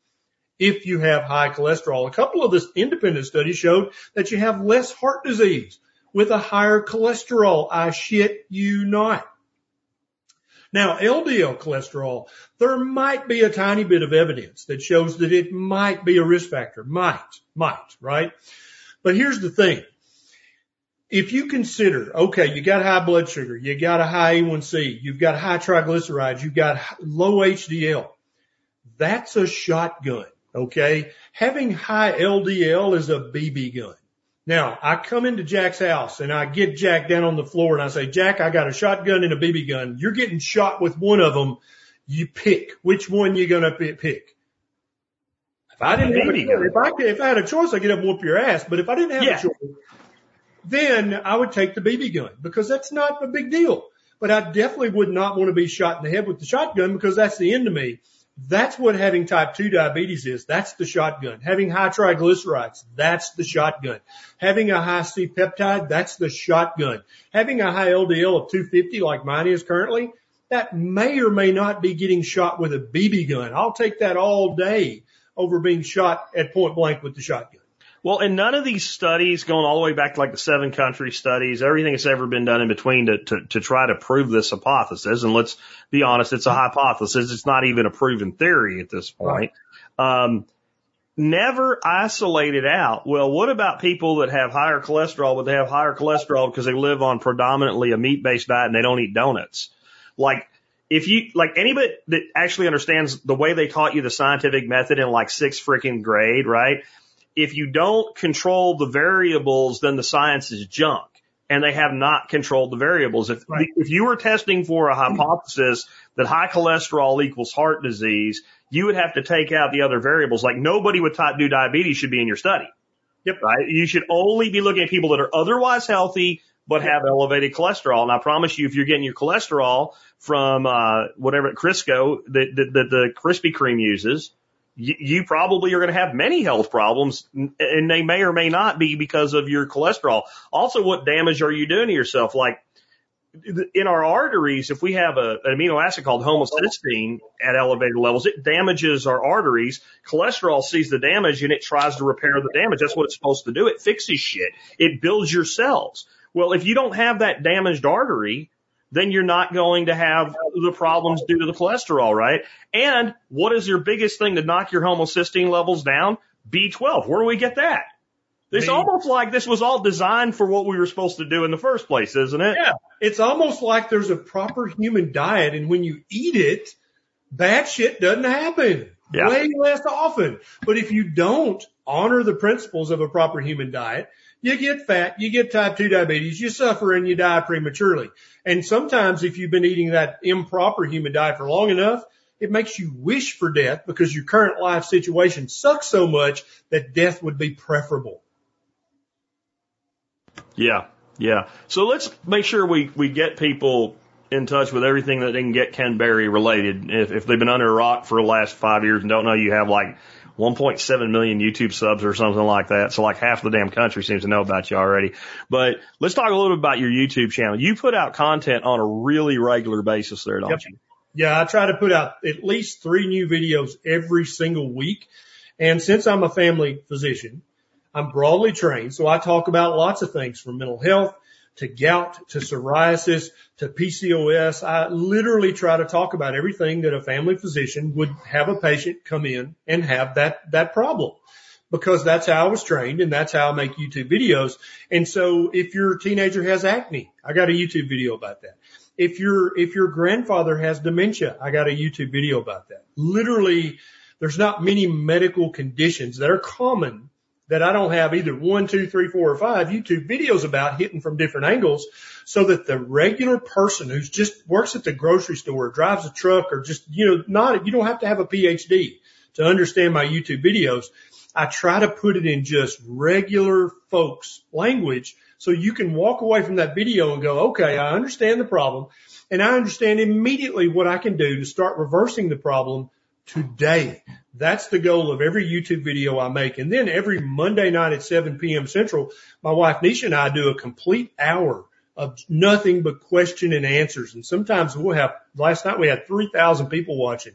Speaker 3: if you have high cholesterol. A couple of the independent studies showed that you have less heart disease with a higher cholesterol. I shit you not. Now, LDL cholesterol, there might be a tiny bit of evidence that shows that it might be a risk factor. Might, might, right? But here's the thing. If you consider, okay, you got high blood sugar, you got a high A1C, you've got high triglycerides, you've got low HDL, that's a shotgun, okay? Having high LDL is a BB gun. Now, I come into Jack's house and I get Jack down on the floor and I say, Jack, I got a shotgun and a BB gun. You're getting shot with one of them. You pick which one you're going to pick. If I didn't have a choice,
Speaker 2: gun.
Speaker 3: if I, if I had a choice, I'd get up and whoop your ass. But if I didn't have
Speaker 2: Yeah.
Speaker 3: a choice, then I would take the BB gun because that's not a big deal. But I definitely would not want to be shot in the head with the shotgun because that's the end of me. That's what having type 2 diabetes is. That's the shotgun. Having high triglycerides, that's the shotgun. Having a high C peptide, that's the shotgun. Having a high LDL of 250 like mine is currently, that may or may not be getting shot with a BB gun. I'll take that all day over being shot at point blank with the shotgun.
Speaker 2: Well, and none of these studies going all the way back to like the seven country studies, everything that's ever been done in between to, to, to try to prove this hypothesis. And let's be honest, it's a hypothesis. It's not even a proven theory at this point. Um, never isolated out. Well, what about people that have higher cholesterol, but they have higher cholesterol because they live on predominantly a meat based diet and they don't eat donuts? Like, if you, like anybody that actually understands the way they taught you the scientific method in like sixth freaking grade, right? If you don't control the variables, then the science is junk. And they have not controlled the variables. If, right. if you were testing for a hypothesis that high cholesterol equals heart disease, you would have to take out the other variables. Like nobody with type 2 diabetes should be in your study.
Speaker 3: Yep.
Speaker 2: Right? You should only be looking at people that are otherwise healthy, but have elevated cholesterol. And I promise you, if you're getting your cholesterol from, uh, whatever Crisco that, that, that the Krispy Kreme uses, you, you probably are going to have many health problems and they may or may not be because of your cholesterol. Also, what damage are you doing to yourself? Like in our arteries, if we have a, an amino acid called homocysteine at elevated levels, it damages our arteries. Cholesterol sees the damage and it tries to repair the damage. That's what it's supposed to do. It fixes shit. It builds your cells. Well, if you don't have that damaged artery, then you're not going to have the problems due to the cholesterol, right? And what is your biggest thing to knock your homocysteine levels down? B12. Where do we get that? It's B- almost like this was all designed for what we were supposed to do in the first place, isn't it?
Speaker 3: Yeah. It's almost like there's a proper human diet and when you eat it, bad shit doesn't happen. Yeah. Way less often. But if you don't honor the principles of a proper human diet, you get fat, you get type 2 diabetes, you suffer and you die prematurely. And sometimes if you've been eating that improper human diet for long enough, it makes you wish for death because your current life situation sucks so much that death would be preferable.
Speaker 2: Yeah. Yeah. So let's make sure we, we get people in touch with everything that they can get Ken Berry related. If, if they've been under a rock for the last five years and don't know you have like 1.7 million YouTube subs or something like that. So like half the damn country seems to know about you already. But let's talk a little bit about your YouTube channel. You put out content on a really regular basis there, don't yep. you?
Speaker 3: Yeah, I try to put out at least three new videos every single week. And since I'm a family physician, I'm broadly trained. So I talk about lots of things from mental health to gout to psoriasis to PCOS. I literally try to talk about everything that a family physician would have a patient come in and have that, that problem because that's how I was trained and that's how I make YouTube videos. And so if your teenager has acne, I got a YouTube video about that. If your, if your grandfather has dementia, I got a YouTube video about that. Literally, there's not many medical conditions that are common that I don't have either one, two, three, four, or five YouTube videos about hitting from different angles so that the regular person who's just works at the grocery store, drives a truck or just, you know, not, you don't have to have a PhD to understand my YouTube videos. I try to put it in just regular folks language so you can walk away from that video and go, okay, I understand the problem and I understand immediately what I can do to start reversing the problem today. That's the goal of every YouTube video I make. And then every Monday night at 7 p.m. Central, my wife Neisha and I do a complete hour of nothing but question and answers. And sometimes we'll have, last night we had 3,000 people watching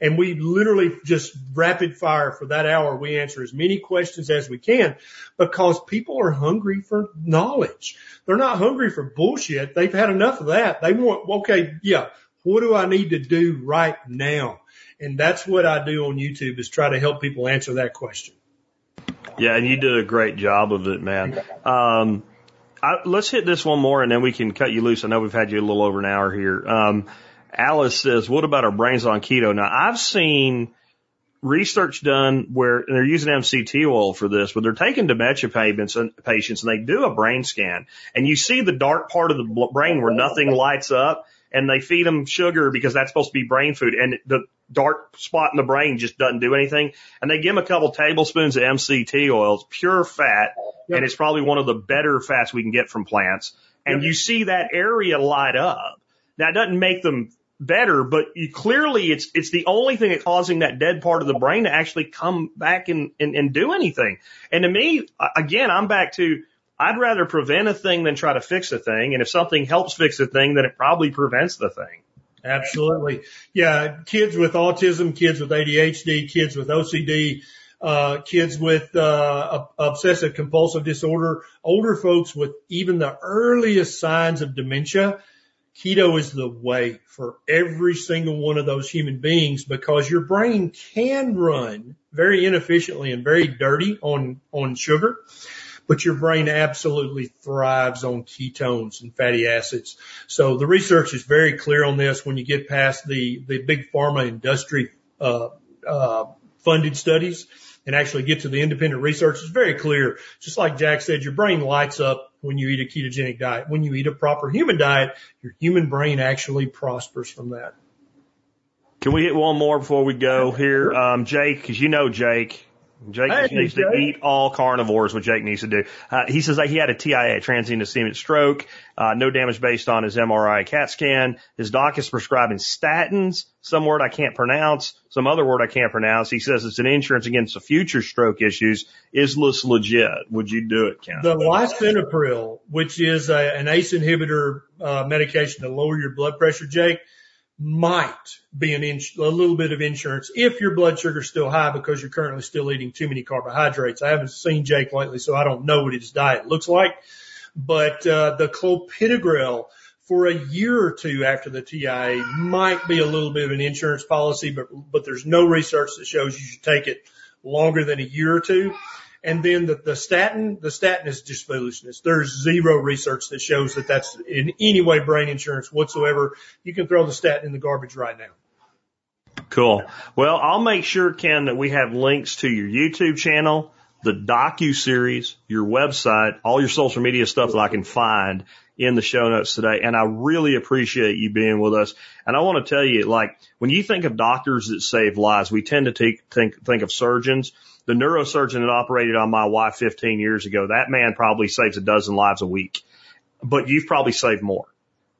Speaker 3: and we literally just rapid fire for that hour. We answer as many questions as we can because people are hungry for knowledge. They're not hungry for bullshit. They've had enough of that. They want, okay, yeah, what do I need to do right now? And that's what I do on YouTube is try to help people answer that question.
Speaker 2: Yeah, and you did a great job of it, man. Um, I, let's hit this one more and then we can cut you loose. I know we've had you a little over an hour here. Um, Alice says, what about our brains on keto? Now I've seen research done where they're using MCT oil for this, but they're taking dementia patients and patients and they do a brain scan and you see the dark part of the brain where nothing lights up and they feed them sugar because that's supposed to be brain food. And the dark spot in the brain just doesn't do anything. And they give them a couple tablespoons of MCT oil. It's pure fat. Yep. And it's probably one of the better fats we can get from plants. And yep. you see that area light up. Now it doesn't make them better, but you clearly it's it's the only thing that causing that dead part of the brain to actually come back and, and, and do anything. And to me, again, I'm back to I'd rather prevent a thing than try to fix a thing. And if something helps fix a thing, then it probably prevents the thing.
Speaker 3: Absolutely. Yeah. Kids with autism, kids with ADHD, kids with OCD, uh, kids with, uh, obsessive compulsive disorder, older folks with even the earliest signs of dementia. Keto is the way for every single one of those human beings because your brain can run very inefficiently and very dirty on, on sugar but your brain absolutely thrives on ketones and fatty acids. So the research is very clear on this when you get past the, the big pharma industry, uh, uh, funded studies and actually get to the independent research. It's very clear. Just like Jack said, your brain lights up when you eat a ketogenic diet. When you eat a proper human diet, your human brain actually prospers from that.
Speaker 2: Can we hit one more before we go here? Um, Jake, cause you know Jake, Jake hey, needs Jake. to eat all carnivores, what Jake needs to do. Uh, he says that he had a TIA, transient ischemic stroke, uh, no damage based on his MRI CAT scan. His doc is prescribing statins, some word I can't pronounce, some other word I can't pronounce. He says it's an insurance against the future stroke issues. Is this legit? Would you do it, Ken?
Speaker 3: The lisinopril, which is a, an ACE inhibitor, uh, medication to lower your blood pressure, Jake, might be an ins- a little bit of insurance if your blood sugar is still high because you're currently still eating too many carbohydrates. I haven't seen Jake lately, so I don't know what his diet looks like. But uh, the clopidogrel for a year or two after the TIA might be a little bit of an insurance policy, but but there's no research that shows you should take it longer than a year or two. And then the, the statin, the statin is just foolishness. There's zero research that shows that that's in any way brain insurance whatsoever. You can throw the statin in the garbage right now.
Speaker 2: Cool. Well, I'll make sure, Ken, that we have links to your YouTube channel, the docu series, your website, all your social media stuff that I can find in the show notes today. And I really appreciate you being with us. And I want to tell you, like, when you think of doctors that save lives, we tend to take, think, think of surgeons the neurosurgeon that operated on my wife 15 years ago, that man probably saves a dozen lives a week, but you've probably saved more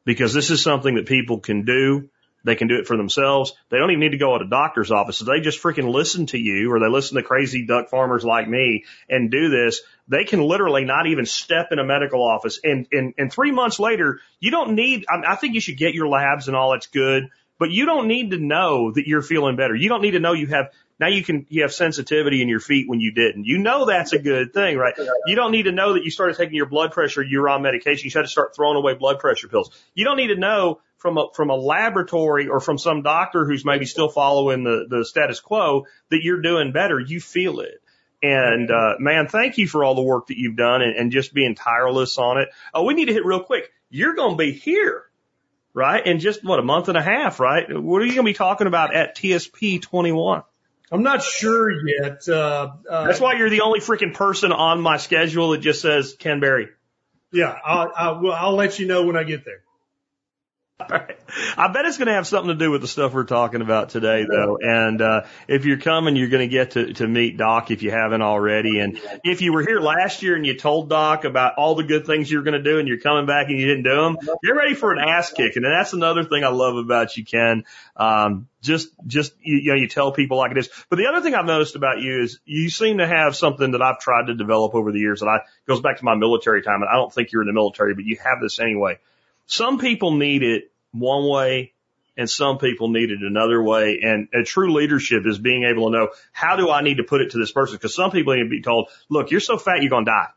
Speaker 2: because this is something that people can do. They can do it for themselves. They don't even need to go to a doctor's office. If they just freaking listen to you or they listen to crazy duck farmers like me and do this, they can literally not even step in a medical office. And, and, and three months later, you don't need, I, I think you should get your labs and all that's good, but you don't need to know that you're feeling better. You don't need to know you have now you can, you have sensitivity in your feet when you didn't. You know that's a good thing, right? You don't need to know that you started taking your blood pressure, you were on medication, you had to start throwing away blood pressure pills. You don't need to know from a, from a laboratory or from some doctor who's maybe still following the, the status quo that you're doing better. You feel it. And, uh, man, thank you for all the work that you've done and, and just being tireless on it. Oh, we need to hit real quick. You're going to be here, right? In just what, a month and a half, right? What are you going to be talking about at TSP 21?
Speaker 3: I'm not sure yet. Uh,
Speaker 2: uh, That's why you're the only freaking person on my schedule that just says Ken Berry.
Speaker 3: Yeah, I'll, I'll, I'll let you know when I get there.
Speaker 2: All right. I bet it's going to have something to do with the stuff we're talking about today, though. And uh, if you're coming, you're going to get to to meet Doc if you haven't already. And if you were here last year and you told Doc about all the good things you're going to do, and you're coming back and you didn't do them, you're ready for an ass kicking. And that's another thing I love about you, Ken. Um, just just you, you know you tell people like it is. But the other thing I've noticed about you is you seem to have something that I've tried to develop over the years, and I goes back to my military time. And I don't think you're in the military, but you have this anyway some people need it one way and some people need it another way. And a true leadership is being able to know how do I need to put it to this person? Because some people need to be told, look, you're so fat, you're going to die.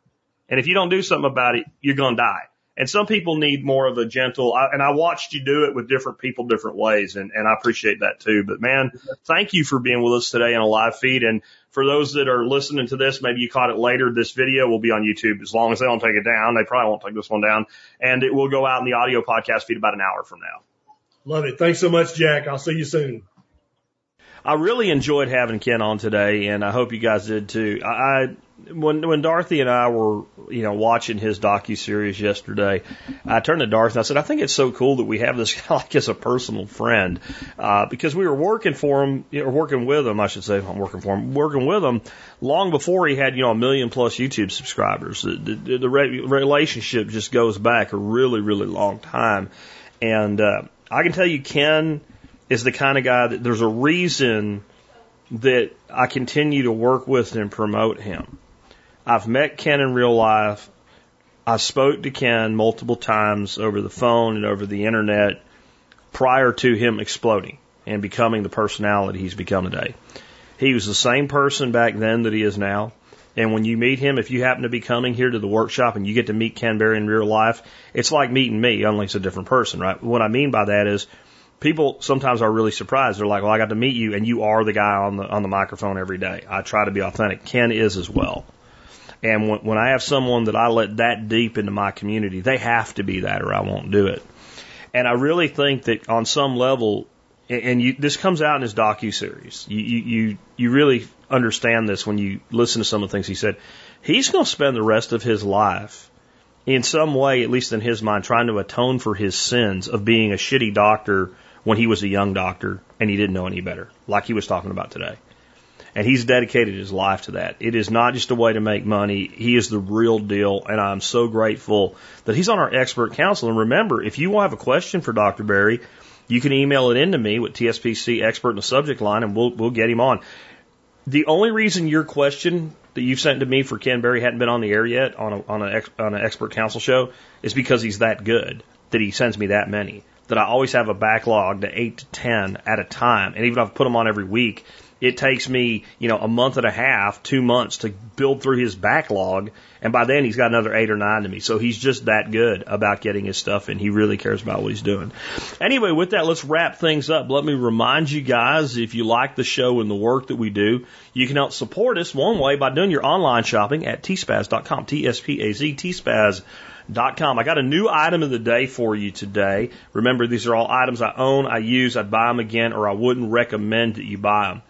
Speaker 2: And if you don't do something about it, you're going to die. And some people need more of a gentle, and I watched you do it with different people, different ways, and, and I appreciate that too. But man, thank you for being with us today on a live feed. And for those that are listening to this, maybe you caught it later. This video will be on YouTube as long as they don't take it down. They probably won't take this one down, and it will go out in the audio podcast feed about an hour from now.
Speaker 3: Love it. Thanks so much, Jack. I'll see you soon.
Speaker 2: I really enjoyed having Ken on today, and I hope you guys did too. I when when Dorothy and I were you know watching his docu series yesterday, I turned to Dorothy and I said, I think it's so cool that we have this guy <laughs> like as a personal friend, uh, because we were working for him, know, working with him, I should say, I'm working for him, working with him long before he had you know a million plus YouTube subscribers. The, the, the re- relationship just goes back a really really long time, and uh, I can tell you, Ken is the kind of guy that there's a reason that I continue to work with and promote him. I've met Ken in real life. I spoke to Ken multiple times over the phone and over the internet prior to him exploding and becoming the personality he's become today. He was the same person back then that he is now. And when you meet him, if you happen to be coming here to the workshop and you get to meet Ken Berry in real life, it's like meeting me, only it's a different person, right? What I mean by that is people sometimes are really surprised. They're like, well, I got to meet you and you are the guy on the, on the microphone every day. I try to be authentic. Ken is as well. And when, when I have someone that I let that deep into my community, they have to be that or I won't do it. And I really think that on some level, and you, this comes out in his docu series. You, you you really understand this when you listen to some of the things he said. He's going to spend the rest of his life, in some way, at least in his mind, trying to atone for his sins of being a shitty doctor when he was a young doctor and he didn't know any better, like he was talking about today. And he's dedicated his life to that. It is not just a way to make money. He is the real deal. And I'm so grateful that he's on our expert council. And remember, if you have a question for Dr. Berry, you can email it in to me with TSPC expert in the subject line and we'll, we'll get him on. The only reason your question that you've sent to me for Ken Berry hadn't been on the air yet on a, on, a, on an expert council show is because he's that good that he sends me that many. That I always have a backlog to eight to ten at a time, and even if I put them on every week, it takes me, you know, a month and a half, two months to build through his backlog. And by then he's got another eight or nine to me. So he's just that good about getting his stuff in. He really cares about what he's doing. Anyway, with that, let's wrap things up. Let me remind you guys, if you like the show and the work that we do, you can help support us one way by doing your online shopping at tspaz.com. T-S-P-A-Z, tspaz.com com. I got a new item of the day for you today. Remember, these are all items I own, I use, I'd buy them again, or I wouldn't recommend that you buy them.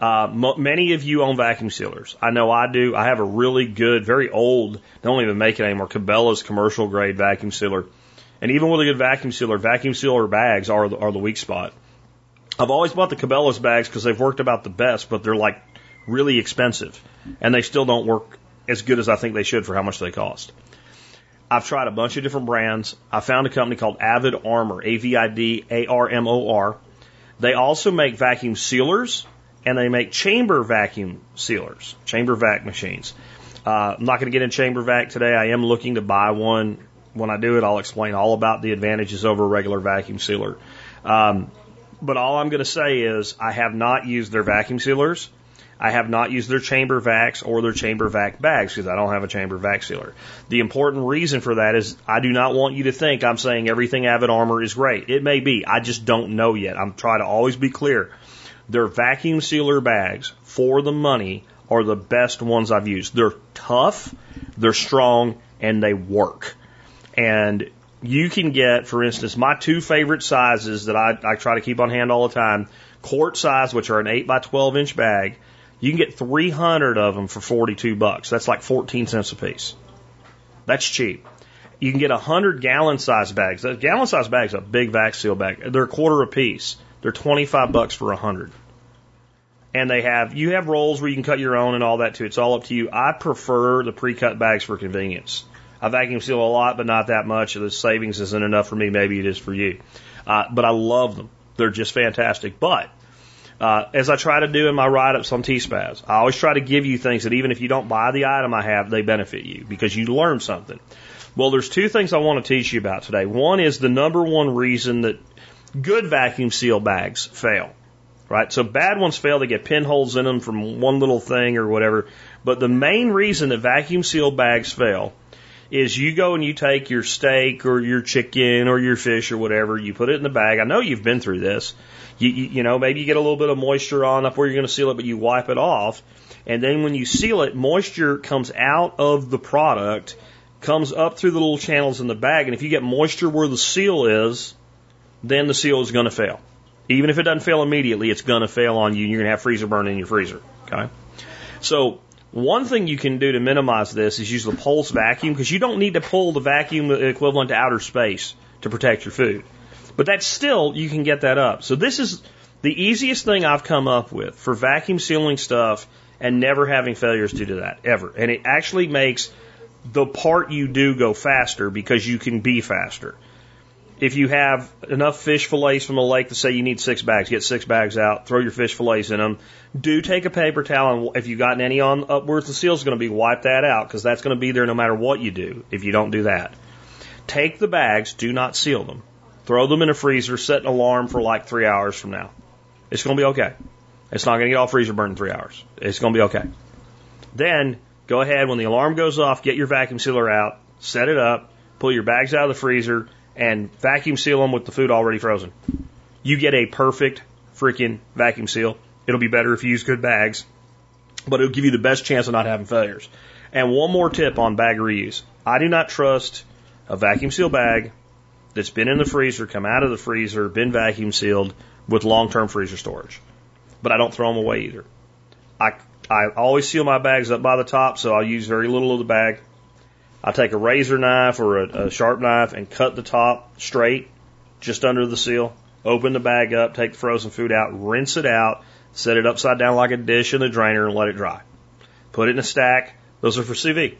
Speaker 2: Uh, many of you own vacuum sealers. I know I do. I have a really good, very old, don't even make it anymore, Cabela's commercial grade vacuum sealer. And even with a good vacuum sealer, vacuum sealer bags are the, are the weak spot. I've always bought the Cabela's bags because they've worked about the best, but they're like really expensive. And they still don't work as good as I think they should for how much they cost. I've tried a bunch of different brands. I found a company called Avid Armor, A-V-I-D-A-R-M-O-R. They also make vacuum sealers and they make chamber vacuum sealers, chamber vac machines. Uh, I'm not going to get in chamber vac today. I am looking to buy one. When I do it, I'll explain all about the advantages over a regular vacuum sealer. Um, but all I'm going to say is I have not used their vacuum sealers. I have not used their chamber vacs or their chamber vac bags because I don't have a chamber vac sealer. The important reason for that is I do not want you to think I'm saying everything Avid Armor is great. It may be. I just don't know yet. I'm trying to always be clear. Their vacuum sealer bags for the money are the best ones I've used. They're tough, they're strong, and they work. And you can get, for instance, my two favorite sizes that I, I try to keep on hand all the time quart size, which are an 8 by 12 inch bag. You can get 300 of them for 42 bucks. That's like 14 cents a piece. That's cheap. You can get a 100 gallon size bags. A gallon size bag's a big vac seal bag. They're a quarter a piece. They're 25 bucks for a 100 and they have you have rolls where you can cut your own and all that too. It's all up to you. I prefer the pre-cut bags for convenience. I vacuum seal a lot, but not that much. The savings isn't enough for me. Maybe it is for you. Uh, but I love them. They're just fantastic. But uh, as I try to do in my write-ups on T-Spaz, I always try to give you things that even if you don't buy the item I have, they benefit you because you learn something. Well, there's two things I want to teach you about today. One is the number one reason that good vacuum seal bags fail right? So bad ones fail. They get pinholes in them from one little thing or whatever. But the main reason that vacuum seal bags fail is you go and you take your steak or your chicken or your fish or whatever, you put it in the bag. I know you've been through this. You, you, you know, maybe you get a little bit of moisture on up where you're going to seal it, but you wipe it off. And then when you seal it, moisture comes out of the product, comes up through the little channels in the bag. And if you get moisture where the seal is, then the seal is going to fail. Even if it doesn't fail immediately, it's going to fail on you and you're going to have freezer burn in your freezer. Okay. So one thing you can do to minimize this is use the pulse vacuum because you don't need to pull the vacuum equivalent to outer space to protect your food. But that's still, you can get that up. So this is the easiest thing I've come up with for vacuum sealing stuff and never having failures due to that, ever. And it actually makes the part you do go faster because you can be faster if you have enough fish fillets from the lake to say you need six bags, get six bags out, throw your fish fillets in them. Do take a paper towel, and if you've gotten any on upwards, the seal's going to be wipe that out because that's going to be there no matter what you do if you don't do that. Take the bags, do not seal them. Throw them in a freezer, set an alarm for like three hours from now. It's going to be okay. It's not going to get all freezer burned in three hours. It's going to be okay. Then go ahead when the alarm goes off, get your vacuum sealer out, set it up, pull your bags out of the freezer, and vacuum seal them with the food already frozen. You get a perfect freaking vacuum seal. It'll be better if you use good bags, but it'll give you the best chance of not having failures. And one more tip on bag reuse. I do not trust a vacuum seal bag that's been in the freezer, come out of the freezer, been vacuum sealed with long-term freezer storage. But I don't throw them away either. I, I always seal my bags up by the top, so I'll use very little of the bag. I take a razor knife or a, a sharp knife and cut the top straight, just under the seal. Open the bag up, take the frozen food out, rinse it out, set it upside down like a dish in the drainer, and let it dry. Put it in a stack. Those are for vide.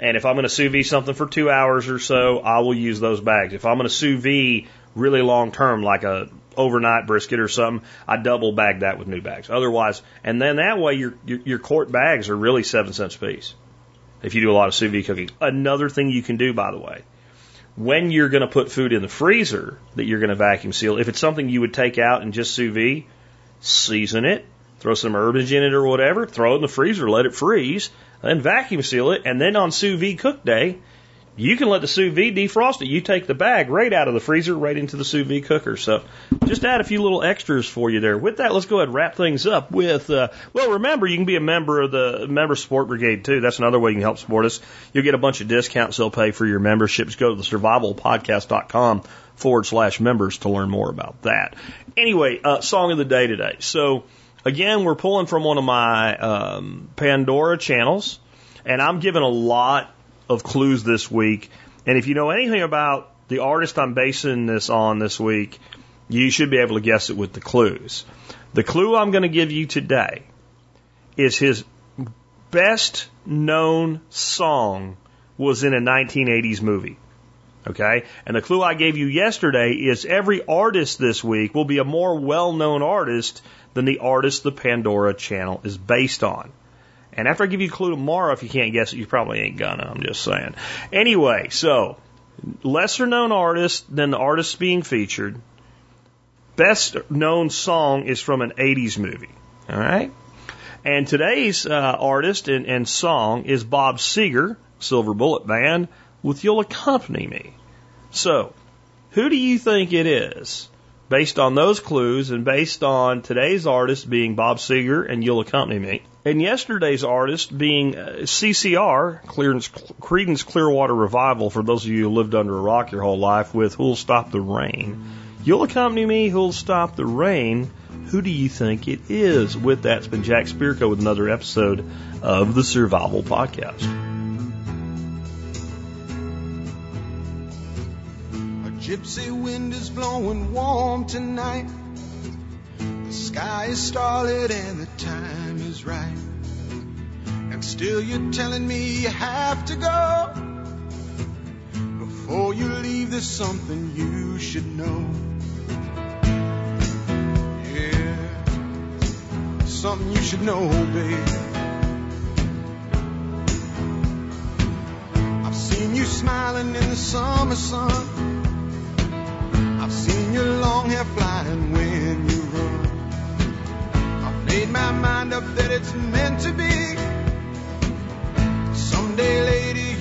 Speaker 2: And if I'm going to sous vide something for two hours or so, I will use those bags. If I'm going to sous vide really long term, like a overnight brisket or something, I double bag that with new bags. Otherwise, and then that way your your, your quart bags are really seven cents a piece if you do a lot of sous vide cooking. Another thing you can do, by the way, when you're going to put food in the freezer that you're going to vacuum seal, if it's something you would take out and just sous vide, season it, throw some herbage in it or whatever, throw it in the freezer, let it freeze, then vacuum seal it, and then on sous vide cook day, you can let the sous vide defrost it. You take the bag right out of the freezer, right into the sous vide cooker. So just add a few little extras for you there. With that, let's go ahead and wrap things up with, uh, well, remember, you can be a member of the Member Support Brigade too. That's another way you can help support us. You'll get a bunch of discounts they'll pay for your memberships. Go to the survivalpodcast.com forward slash members to learn more about that. Anyway, uh, song of the day today. So again, we're pulling from one of my um, Pandora channels, and I'm giving a lot of clues this week. And if you know anything about the artist I'm basing this on this week, you should be able to guess it with the clues. The clue I'm going to give you today is his best known song was in a 1980s movie. Okay? And the clue I gave you yesterday is every artist this week will be a more well known artist than the artist the Pandora channel is based on. And after I give you a clue tomorrow, if you can't guess it, you probably ain't gonna. I'm just saying. Anyway, so lesser known artist than the artist being featured. Best known song is from an 80s movie. All right. And today's uh, artist and, and song is Bob Seger, Silver Bullet Band, with You'll Accompany Me. So, who do you think it is? Based on those clues and based on today's artist being Bob Seger and You'll Accompany Me, and yesterday's artist being uh, CCR, Creedence Clearwater Revival, for those of you who lived under a rock your whole life, with Who'll Stop the Rain. You'll accompany me, Who'll Stop the Rain. Who do you think it is? With that, it's been Jack Spirko with another episode of the Survival Podcast.
Speaker 1: Gypsy wind is blowing warm tonight. The sky is starlit and the time is right. And still you're telling me you have to go. Before you leave, there's something you should know. Yeah, something you should know, babe. I've seen you smiling in the summer sun. I've seen your long hair flying when you run. I've made my mind up that it's meant to be. Someday, lady,